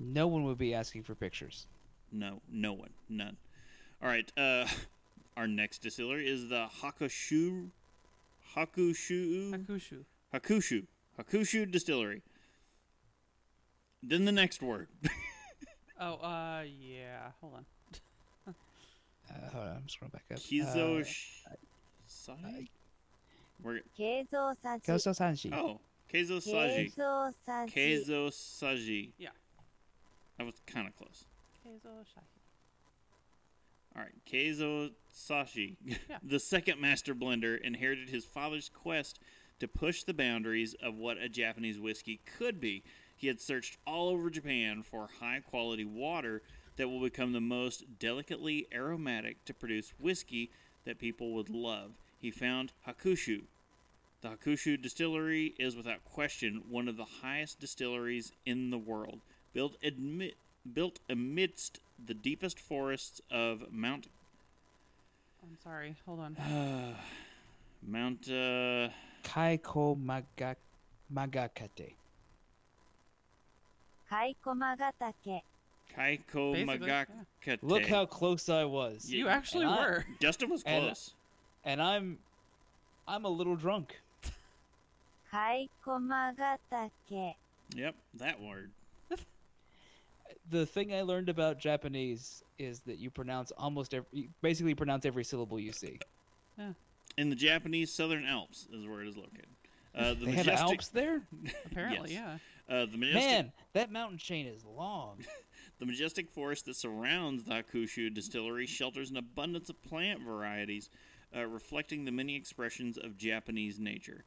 No one would be asking for pictures. No, no one, none. All right. Uh, our next distillery is the Hakushu, Hakushu, Hakushu, Hakushu, Hakushu Distillery. Then the next word. oh, uh, yeah. Hold on. uh, hold on. I'm scrolling back up. Kizo. Uh, sh- Saji. Saji. Oh, Keizo Saji. Keizo Saji. Yeah. That was kind of close. Keizo. All right, Keizo Sashi, Yeah. the second master blender, inherited his father's quest to push the boundaries of what a Japanese whiskey could be. He had searched all over Japan for high quality water that will become the most delicately aromatic to produce whiskey that people would love. He found Hakushu. The Hakushu distillery is without question one of the highest distilleries in the world, built admit built amidst the deepest forests of Mount. I'm sorry. Hold on. Uh, Mount. Uh, Kaiko Maga- Magakate. Kaiko Magatake. Kaiko Magakate. Look how close I was. You actually and were. I, Justin was close. And, and I'm, I'm a little drunk. Kaiko Magatake. Yep, that word. The thing I learned about Japanese is that you pronounce almost every you basically pronounce every syllable you see. Yeah. In the Japanese Southern Alps is where it is located. Uh, the They have majestic, Alps there? Apparently, Yes. yeah. Uh, the majestic, Man, that mountain chain is long. the majestic forest that surrounds the Hakushu distillery shelters an abundance of plant varieties, uh, reflecting the many expressions of Japanese nature.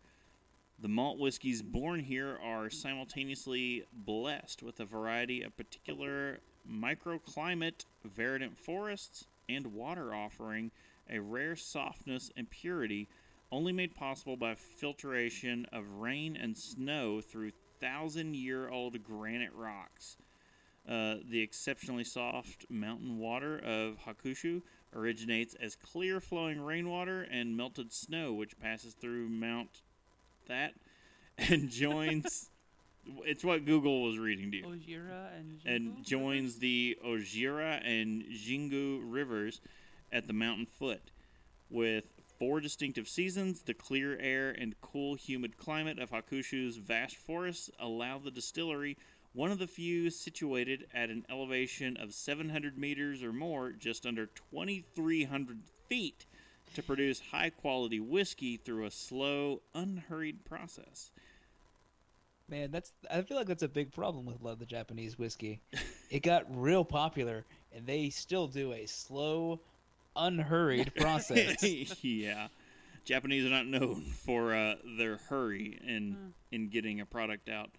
The malt whiskeys born here are simultaneously blessed with a variety of particular microclimate, verdant forests, and water offering a rare softness and purity only made possible by filtration of rain and snow through thousand year old granite rocks. Uh, the exceptionally soft mountain water of Hakushu originates as clear flowing rainwater and melted snow, which passes through Mount that and joins. it's what Google was reading to you Ojira and and joins the Ojira and Jingu rivers at the mountain foot. With four distinctive seasons, the clear air and cool, humid climate of Hakushu's vast forests allow the distillery, one of the few situated at an elevation of 700 meters or more, just under 2,300 feet, to produce high quality whiskey through a slow, unhurried process. Man, that's I feel like that's a big problem with a lot of the Japanese whiskey. it got real popular, and they still do a slow, unhurried process. yeah, Japanese are not known for uh, their hurry in in getting a product out.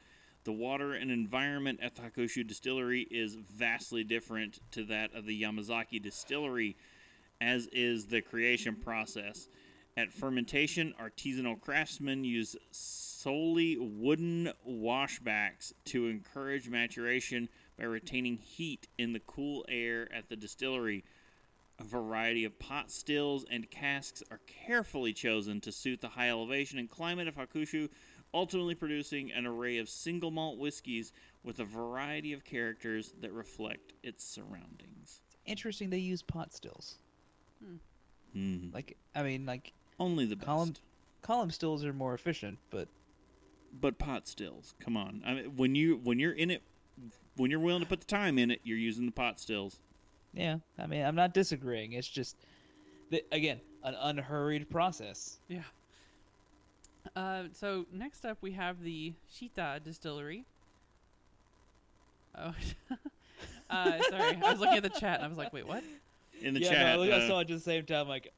The water and environment at the Hakushu distillery is vastly different to that of the Yamazaki distillery, as is the creation process. At fermentation, artisanal craftsmen use solely wooden washbacks to encourage maturation by retaining heat in the cool air at the distillery. A variety of pot stills and casks are carefully chosen to suit the high elevation and climate of Hakushu, ultimately producing an array of single malt whiskeys with a variety of characters that reflect its surroundings. It's Interesting, they use pot stills. Mm. Like, I mean, like Only the best. column column stills are more efficient, but But pot stills, come on. I mean, when you when you're in it, when you're willing to put the time in it, you're using the pot stills. yeah, I mean, I'm not disagreeing. It's just, that, again, an unhurried process. Yeah. Uh, so next up we have the Shita distillery. Oh, uh, sorry. I was looking at the chat and I was like, wait, what? In the yeah, chat, no, I, I uh, saw it at the same time. Like,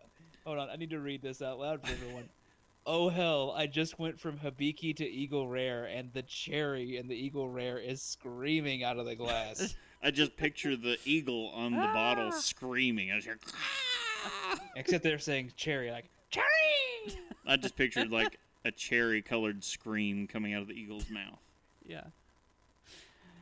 hold on, I need to read this out loud for everyone. oh hell! I just went from Hibiki to Eagle Rare, and the cherry and the Eagle Rare is screaming out of the glass. I just picture the eagle on the bottle screaming. I was like, Except they're saying cherry, like cherry. I just pictured like a cherry colored scream coming out of the eagle's mouth. Yeah.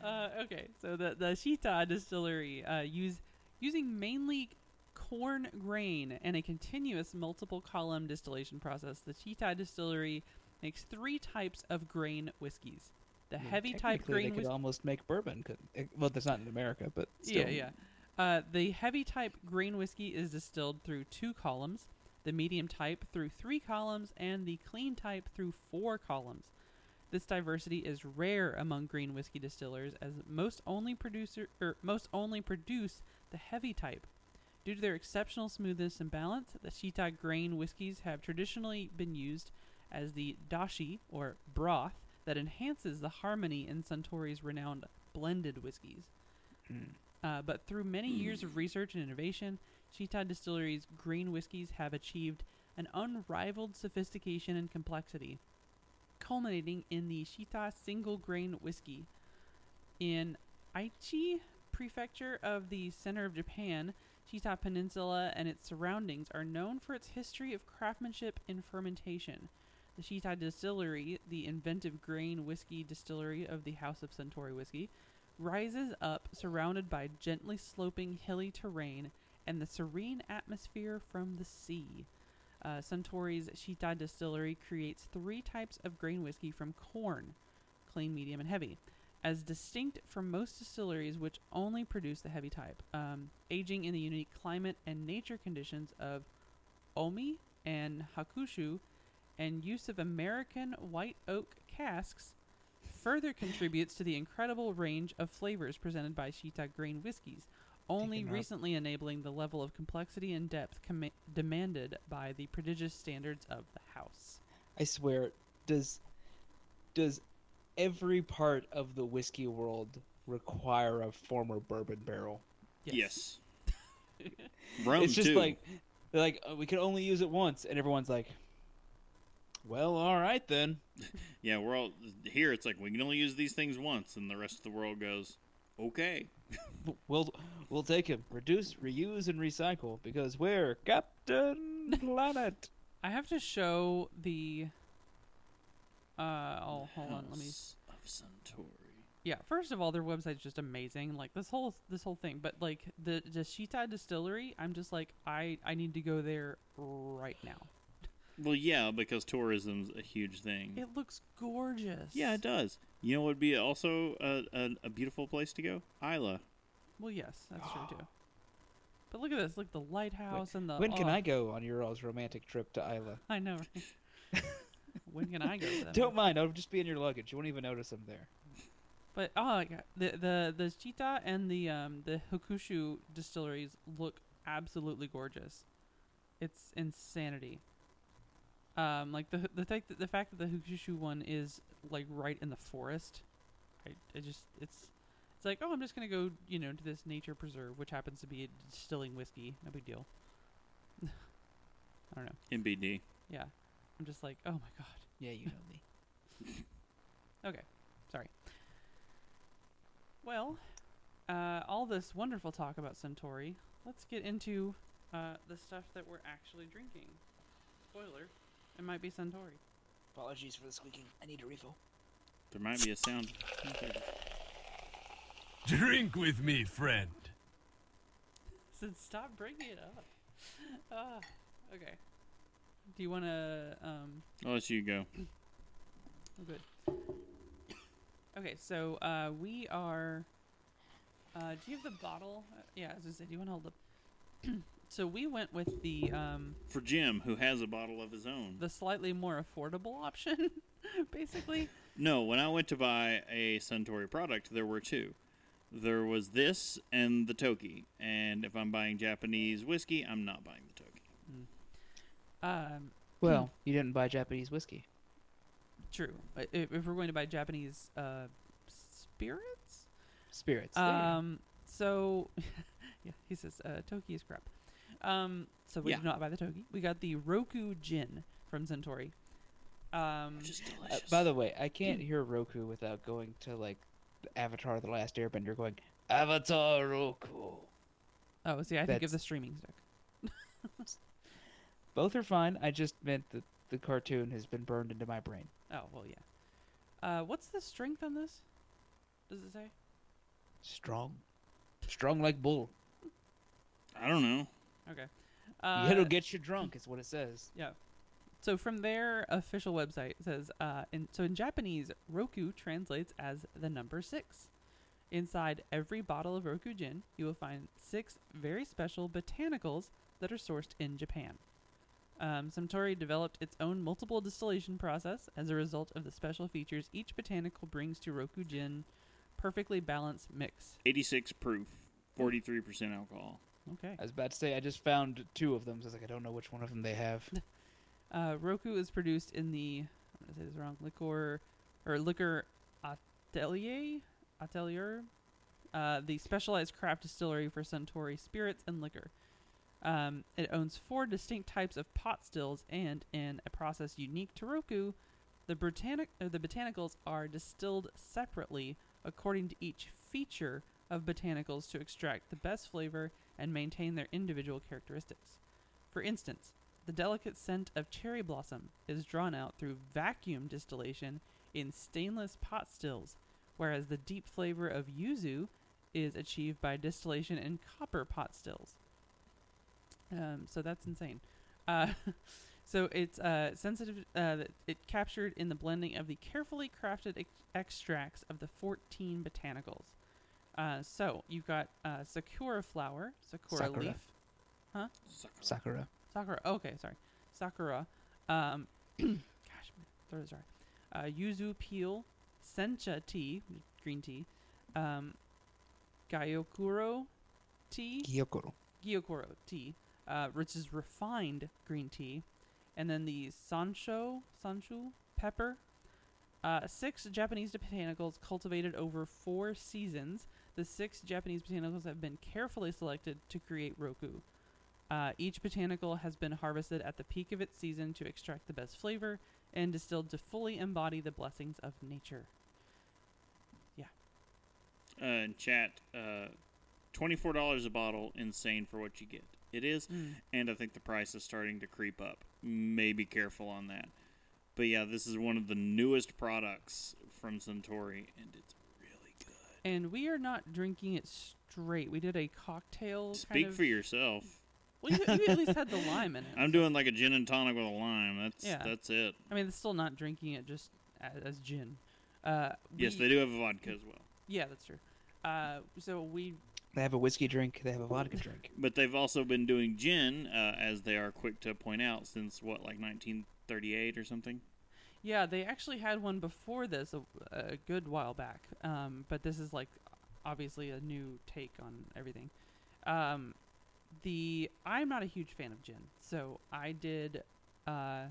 Uh, okay, so the the Shita distillery uh, use using mainly corn grain and a continuous multiple column distillation process. The Shita distillery makes three types of grain whiskeys. The heavy type grain They could whiskey. almost make bourbon. Could, eh, well, that's not in America, but still. Yeah, yeah. Uh, the heavy type grain whiskey is distilled through two columns, the medium type through three columns, and the clean type through four columns. This diversity is rare among grain whiskey distillers, as most only producer er, most only produce the heavy type. Due to their exceptional smoothness and balance, the Shita grain whiskies have traditionally been used as the dashi or broth that enhances the harmony in Suntory's renowned blended whiskeys. Uh, but through many years of research and innovation, Shita Distillery's grain whiskeys have achieved an unrivaled sophistication and complexity, culminating in the Shita single grain whiskey. In Aichi Prefecture of the center of Japan, Shita Peninsula and its surroundings are known for its history of craftsmanship in fermentation. The Shita Distillery, the inventive grain whiskey distillery of the House of Suntory Whiskey, rises up surrounded by gently sloping hilly terrain and the serene atmosphere from the sea. Uh, Suntory's Shita distillery creates three types of grain whiskey from corn clean, medium, and heavy as distinct from most distilleries which only produce the heavy type, um, aging in the unique climate and nature conditions of Omi and Hakushu, and use of American white oak casks further contributes to the incredible range of flavors presented by Shita grain whiskeys, only recently enabling the level of complexity and depth comma- demanded by the prodigious standards of the house. I swear, does does every part of the whiskey world require a former bourbon barrel? Yes. Rum it's just too. like They're like, oh, we can only use it once, and everyone's like, well, all right then. Yeah, we're all here. It's like we can only use these things once, and the rest of the world goes, okay. We'll we'll take him. Reduce, reuse, and recycle because we're Captain Planet. I have to show the. Uh oh, hold on. Let me. Of Suntory. Yeah, first of all, their website's just amazing. Like this whole this whole thing, but like the the Chita Distillery, I'm just like I I need to go there right now. Well, yeah, because tourism's a huge thing. It looks gorgeous. Yeah, it does. You know what would be also a, a, a beautiful place to go? Islay. Well, yes, that's true too. But look at this. Look the lighthouse and the. when can oh, I go on your all's romantic trip to Islay? I know. Right? when can I go? To that Don't mind. I'll just be in your luggage. You won't even notice I'm there. But oh my god, the the the Chita and the um the Hakushu distilleries look absolutely gorgeous. It's insanity. Um, like the the fact that the fact that the Hakushu one is like right in the forest, I I just it's it's like oh I'm just gonna go you know to this nature preserve which happens to be distilling whiskey, no big deal. I don't know. MBD. Yeah, I'm just like oh my god. Yeah, you know me. Okay, sorry. Well, uh, all this wonderful talk about Suntory, let's get into uh, the stuff that we're actually drinking. Spoiler, it might be Suntory. Apologies for the squeaking. I need a refill. There might be a sound. Drink with me, friend. Said stop bringing it up. Ah, okay. Do you want to? Um, I'll let you go. oh, good. Okay, so uh, we are. Uh, do you have the bottle? Uh, yeah, as I said, do you want to hold up? so we went with the um, For Jim, who has a bottle of his own. the slightly more affordable option, basically. No, when I went to buy a Suntory product, there were two. There was this and the Toki. And if I'm buying Japanese whiskey, I'm not buying. Um, Well, you didn't buy Japanese whiskey. true. If, if we're going to buy Japanese uh, spirits, Spirits. there you go. um, so yeah, he says uh, Toki is crap. Um, so we Yeah. did not buy the Toki. We got the Roku Gin from Suntory. Um, Which is Uh, by the way, I can't hear Roku without going to like Avatar: The Last Airbender, going Avatar Roku. oh, see, I think of that's- the streaming stick. Both are fine. I just meant that the cartoon has been burned into my brain. Oh well, yeah. Uh, what's the strength on this? Does it say? Strong, strong like bull. I don't know. Okay. Uh, It'll get you drunk, is what it says. Yeah. So from their official website it says, uh, in, so in Japanese, Roku translates as the number six. Inside every bottle of Roku gin, you will find six very special botanicals that are sourced in Japan. Um, Suntory developed its own multiple distillation process as a result of the special features each botanical brings to Roku gin perfectly balanced mix. 86 proof, 43% alcohol. Okay. I was about to say I just found two of them. So I was like, I don't know which one of them they have. Uh, Roku is produced in the I'm gonna say this wrong liquor or liquor atelier atelier, uh, the specialized craft distillery for Suntory spirits and liquor. Um, it owns four distinct types of pot stills, and in a process unique to Roku, the uh, the botanicals are distilled separately according to each feature of botanicals to extract the best flavor and maintain their individual characteristics. For instance, the delicate scent of cherry blossom is drawn out through vacuum distillation in stainless pot stills, whereas the deep flavor of yuzu is achieved by distillation in copper pot stills. Um, so that's insane. Uh, so it's uh, sensitive. Uh, it captured in the blending of the carefully crafted ex- extracts of the 14 botanicals. Uh, so you've got uh, sakura flower, sakura Sakura. leaf, huh? Sakura. Sakura. Okay, sorry. Sakura. Um, gosh, my throat is dry. Uh, yuzu peel, sencha tea, green tea, um, gyokuro tea, Gyokuro. gyokuro tea, uh, which is refined green tea, and then the sancho, sanshu pepper. Uh, six Japanese botanicals cultivated over four seasons. The six Japanese botanicals have been carefully selected to create Roku. Uh, each botanical has been harvested at the peak of its season to extract the best flavor and distilled to fully embody the blessings of nature. Uh, in chat, uh, twenty-four dollars a bottle. Insane for what you get. It is, Mm. and I think the price is starting to creep up. May be careful on that. But yeah, this is one of the newest products from Suntory, and it's really good. And we are not drinking it straight. We did a cocktail. kind Speak of- for yourself. Well, you, you at least had the lime in it. I'm doing like a gin and tonic with a lime. That's Yeah. that's it. I mean, it's still not drinking it just as, as gin. Uh, Yes, they do have a vodka as well. Yeah, that's true. Uh, so we They have a whiskey drink. They have a vodka drink. But they've also been doing gin, uh, as they are quick to point out, since what, like 1938 or something. Yeah, they actually had one before this a, a good while back. Um, but this is like obviously a new take on everything. Um, the I'm not a huge fan of gin, so I did. Uh,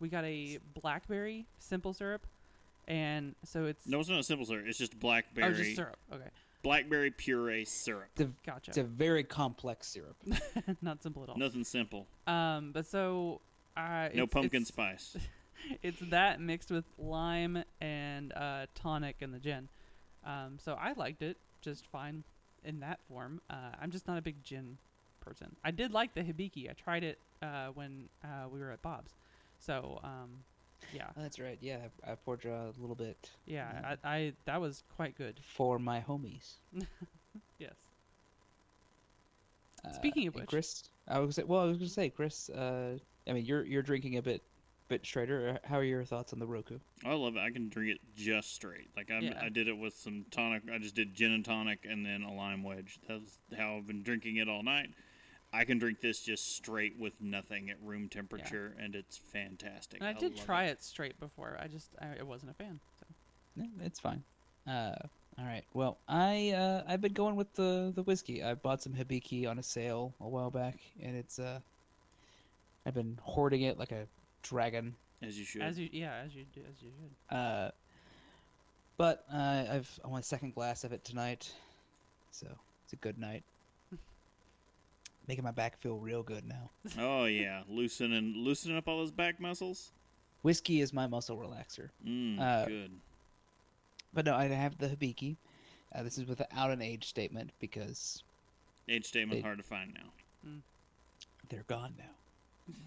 we got a blackberry simple syrup, and so it's No, it's not a simple syrup. It's just blackberry, oh just syrup. Okay, blackberry puree syrup. gotcha. It's a very complex syrup. not simple at all. Nothing simple. Um, but so uh, No it's- pumpkin it's- spice. it's that mixed with lime and uh, tonic and the gin. Um, so I liked it just fine in that form. Uh, I'm just not a big gin person. I did like the hibiki. I tried it uh, when uh, we were at Bob's. So um, yeah, Oh, that's right. Yeah, I, I poured you a little bit yeah, I, I that was quite good. for my homies. Yes. Uh, Speaking of which- Chris, I was well, I was gonna say, Chris. Uh, I mean, you're you're drinking a bit bit straighter. How are your thoughts on the Roku? I love it. I can drink it just straight. Like I, Yeah. I did it with some tonic. I just did gin and tonic and then a lime wedge. That's how I've been drinking it all night. I can drink this just straight with nothing at room temperature, and it's fantastic. And I did love try it. straight before. I just I, I wasn't a fan. So. No, it's fine. Uh, all right. Well, I uh, I've been going with the the whiskey. I bought some Hibiki on a sale a while back, and it's uh, I've been hoarding it like a dragon. as you should. As you yeah as you do as you should. Uh, but uh, I've I want a second glass of it tonight, so it's a good night. Making my back feel real good now. oh yeah, loosening loosening up all those back muscles. Whiskey is my muscle relaxer. Mm, Uh, good. But no, I have the Hibiki. Uh, this is without an age statement because Age statement they- hard to find now. they're gone now.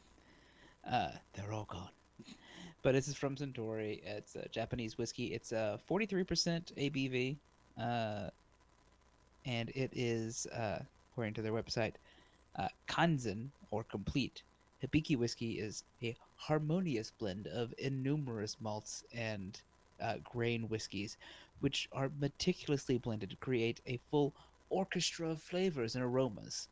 Uh, they're all gone. But this is from Suntory. It's a Japanese whiskey. It's a 43% ABV, uh, and it is, uh, according to their website, uh, kanzen or complete. Hibiki whiskey is a harmonious blend of innumerous malts and uh, grain whiskeys, which are meticulously blended to create a full orchestra of flavors and aromas.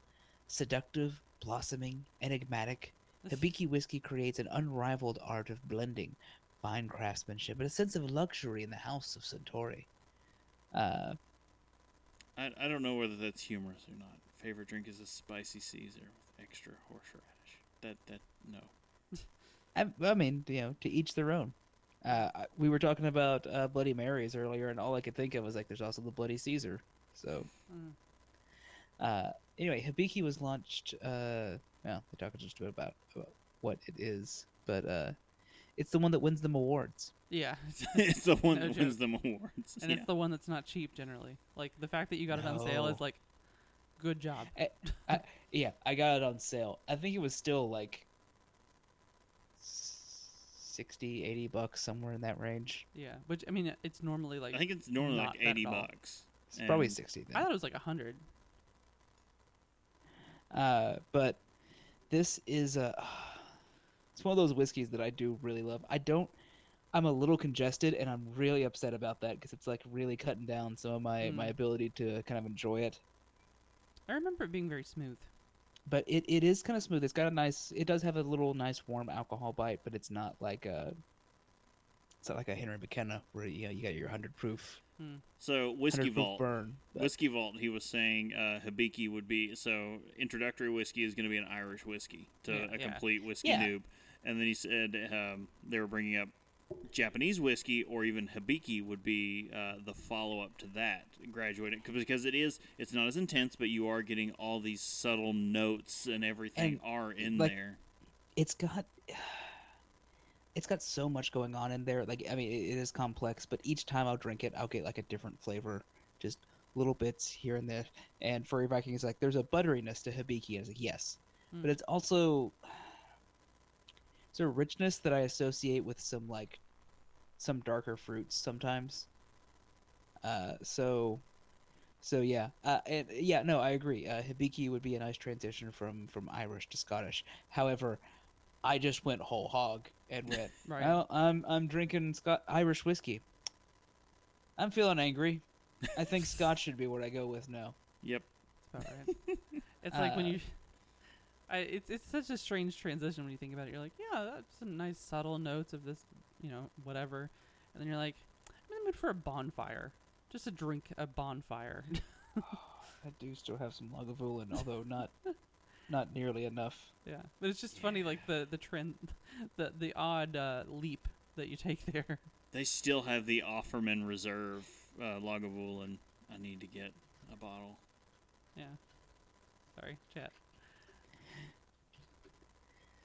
Seductive, blossoming, enigmatic, Hibiki whiskey creates an unrivaled art of blending, fine craftsmanship, and a sense of luxury in the house of Suntory. Uh, I, I don't know whether that's humorous or not. Favorite drink is a spicy Caesar with extra horseradish. That that no. I, I mean, you know, to each their own. Uh, we were talking about uh, Bloody Marys earlier, and all I could think of was like, there's also the Bloody Caesar. So, Mm. uh, anyway, Hibiki was launched. Uh, well, they talk just a bit about, about what it is, but uh, it's the one that wins them awards. Yeah. it's the one No that wins them awards. and yeah. it's the one that's not cheap generally. Like the fact that you got it on sale is like, good job. I, yeah, I got it on sale. I think it was still like 60, 80 bucks, somewhere in that range. Yeah, which I mean, it's normally like I think it's normally like eighty bucks. It's probably And 60 I thought it was like a hundred. Uh, but this is a. It's one of those whiskeys that I do really love. I don't. I'm a little congested, and I'm really upset about that because it's like really cutting down some of my my Mm. ability to kind of enjoy it. I remember it being very smooth. But it, it is kind of smooth. It's got a nice. It does have a little nice warm alcohol bite, but it's not like a. It's not like a Henry McKenna where you know you got your hundred proof, So whiskey vault. burn. but- Whiskey Vault, he was saying uh, Hibiki would be so introductory whiskey is going to be an Irish whiskey to Yeah, a yeah. complete whiskey Yeah. noob, and then he said um, they were bringing up Japanese whiskey or even hibiki would be uh, the follow up to that, graduating because it is it's not as intense, but you are getting all these subtle notes and everything And, are in like, there. it's got it's got so much going on in there like i mean it, it is complex but each time i'll drink it i'll get like a different flavor just little bits here and there and furry viking is like there's a butteriness to hibiki and it's like yes but Mm. it's also it's a richness that i associate with some like some darker fruits sometimes uh so so yeah uh and yeah no i agree uh hibiki would be a nice transition from from irish to scottish however i just went whole hog and went Right. well i'm i'm drinking scot irish whiskey i'm feeling angry i think scotch should be what i go with now Yep. That's about right. it's like when Uh, you. I, it's it's such a strange transition when you think about it. You're like, yeah, that's some nice subtle notes of this, you know, whatever, and then you're like, I'm in the mood for a bonfire, just a drink a bonfire. i do still have some lagavulin although not not nearly enough yeah, but it's just funny, like the the trend, the the odd uh, leap that you take there. They still have the Offerman Reserve uh, Lagavulin. I need to get a bottle. Yeah. Sorry, chat.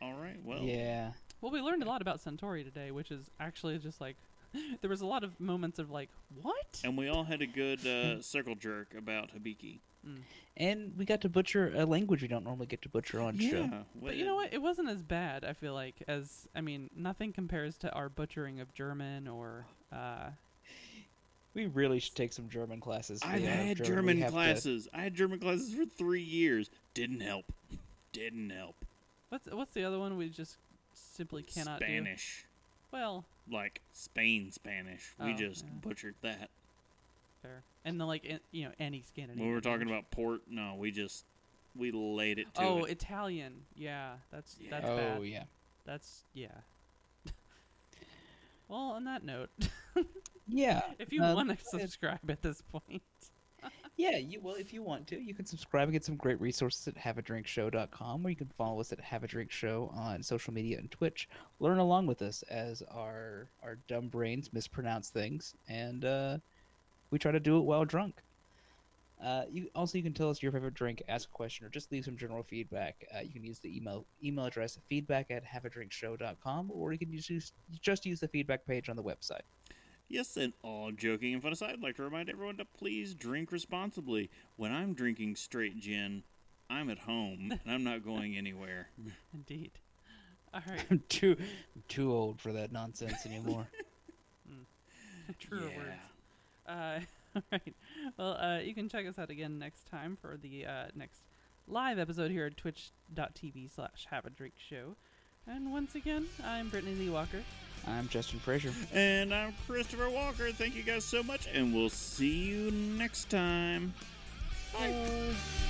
All right. Well. yeah Well, we learned a lot about Suntory today, which is actually just like there was a lot of moments of like, what? And we all had a good uh, circle jerk about Hibiki. and we got to butcher a language we don't normally get to butcher on show Yeah. But you know what? It wasn't as bad. I feel like as I mean, nothing compares to our butchering of German or uh, We really should take some German classes. I've had German. German We have to- classes. I had German classes for three years. Didn't help. Didn't help. What's what's the other one we just simply cannot do? Spanish. Well, Like Spain Spanish. We Oh, just yeah. butchered that. fair. And then like in, you know any Scandinavian. When we were talking language. about port, no, we just we laid it to Oh, it. Italian. Yeah, that's Yeah. that's Oh bad. Oh yeah. That's yeah. well, on that note, Yeah. if you um, want to subscribe at this point, Yeah, you well if you want to, you can subscribe and get some great resources at haveadrinkshow.com or you can follow us at Have a Drink Show on social media and Twitch. Learn along with us as our our dumb brains mispronounce things and uh, we try to do it while drunk. Uh, you also you can tell us your favorite drink, ask a question, or just leave some general feedback. Uh, you can use the email email address feedback at haveadrinkshow.com or you can use, just use the feedback page on the website. Yes, and all joking and fun aside, I'd like to remind everyone to please drink responsibly. When I'm drinking straight gin, I'm at home and I'm not going anywhere. indeed. All right, I'm too I'm too old for that nonsense anymore. truer Yeah. words. Uh, all right. Well, uh, you can check us out again next time for the uh, next live episode here at twitch.tv slash have a drink show. And once again, I'm Brittany Lee Walker. I'm Justin Frazier. And I'm Christopher Walker. Thank you guys so much, and we'll see you next time. Bye. Diamond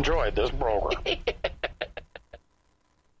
enjoyed this program.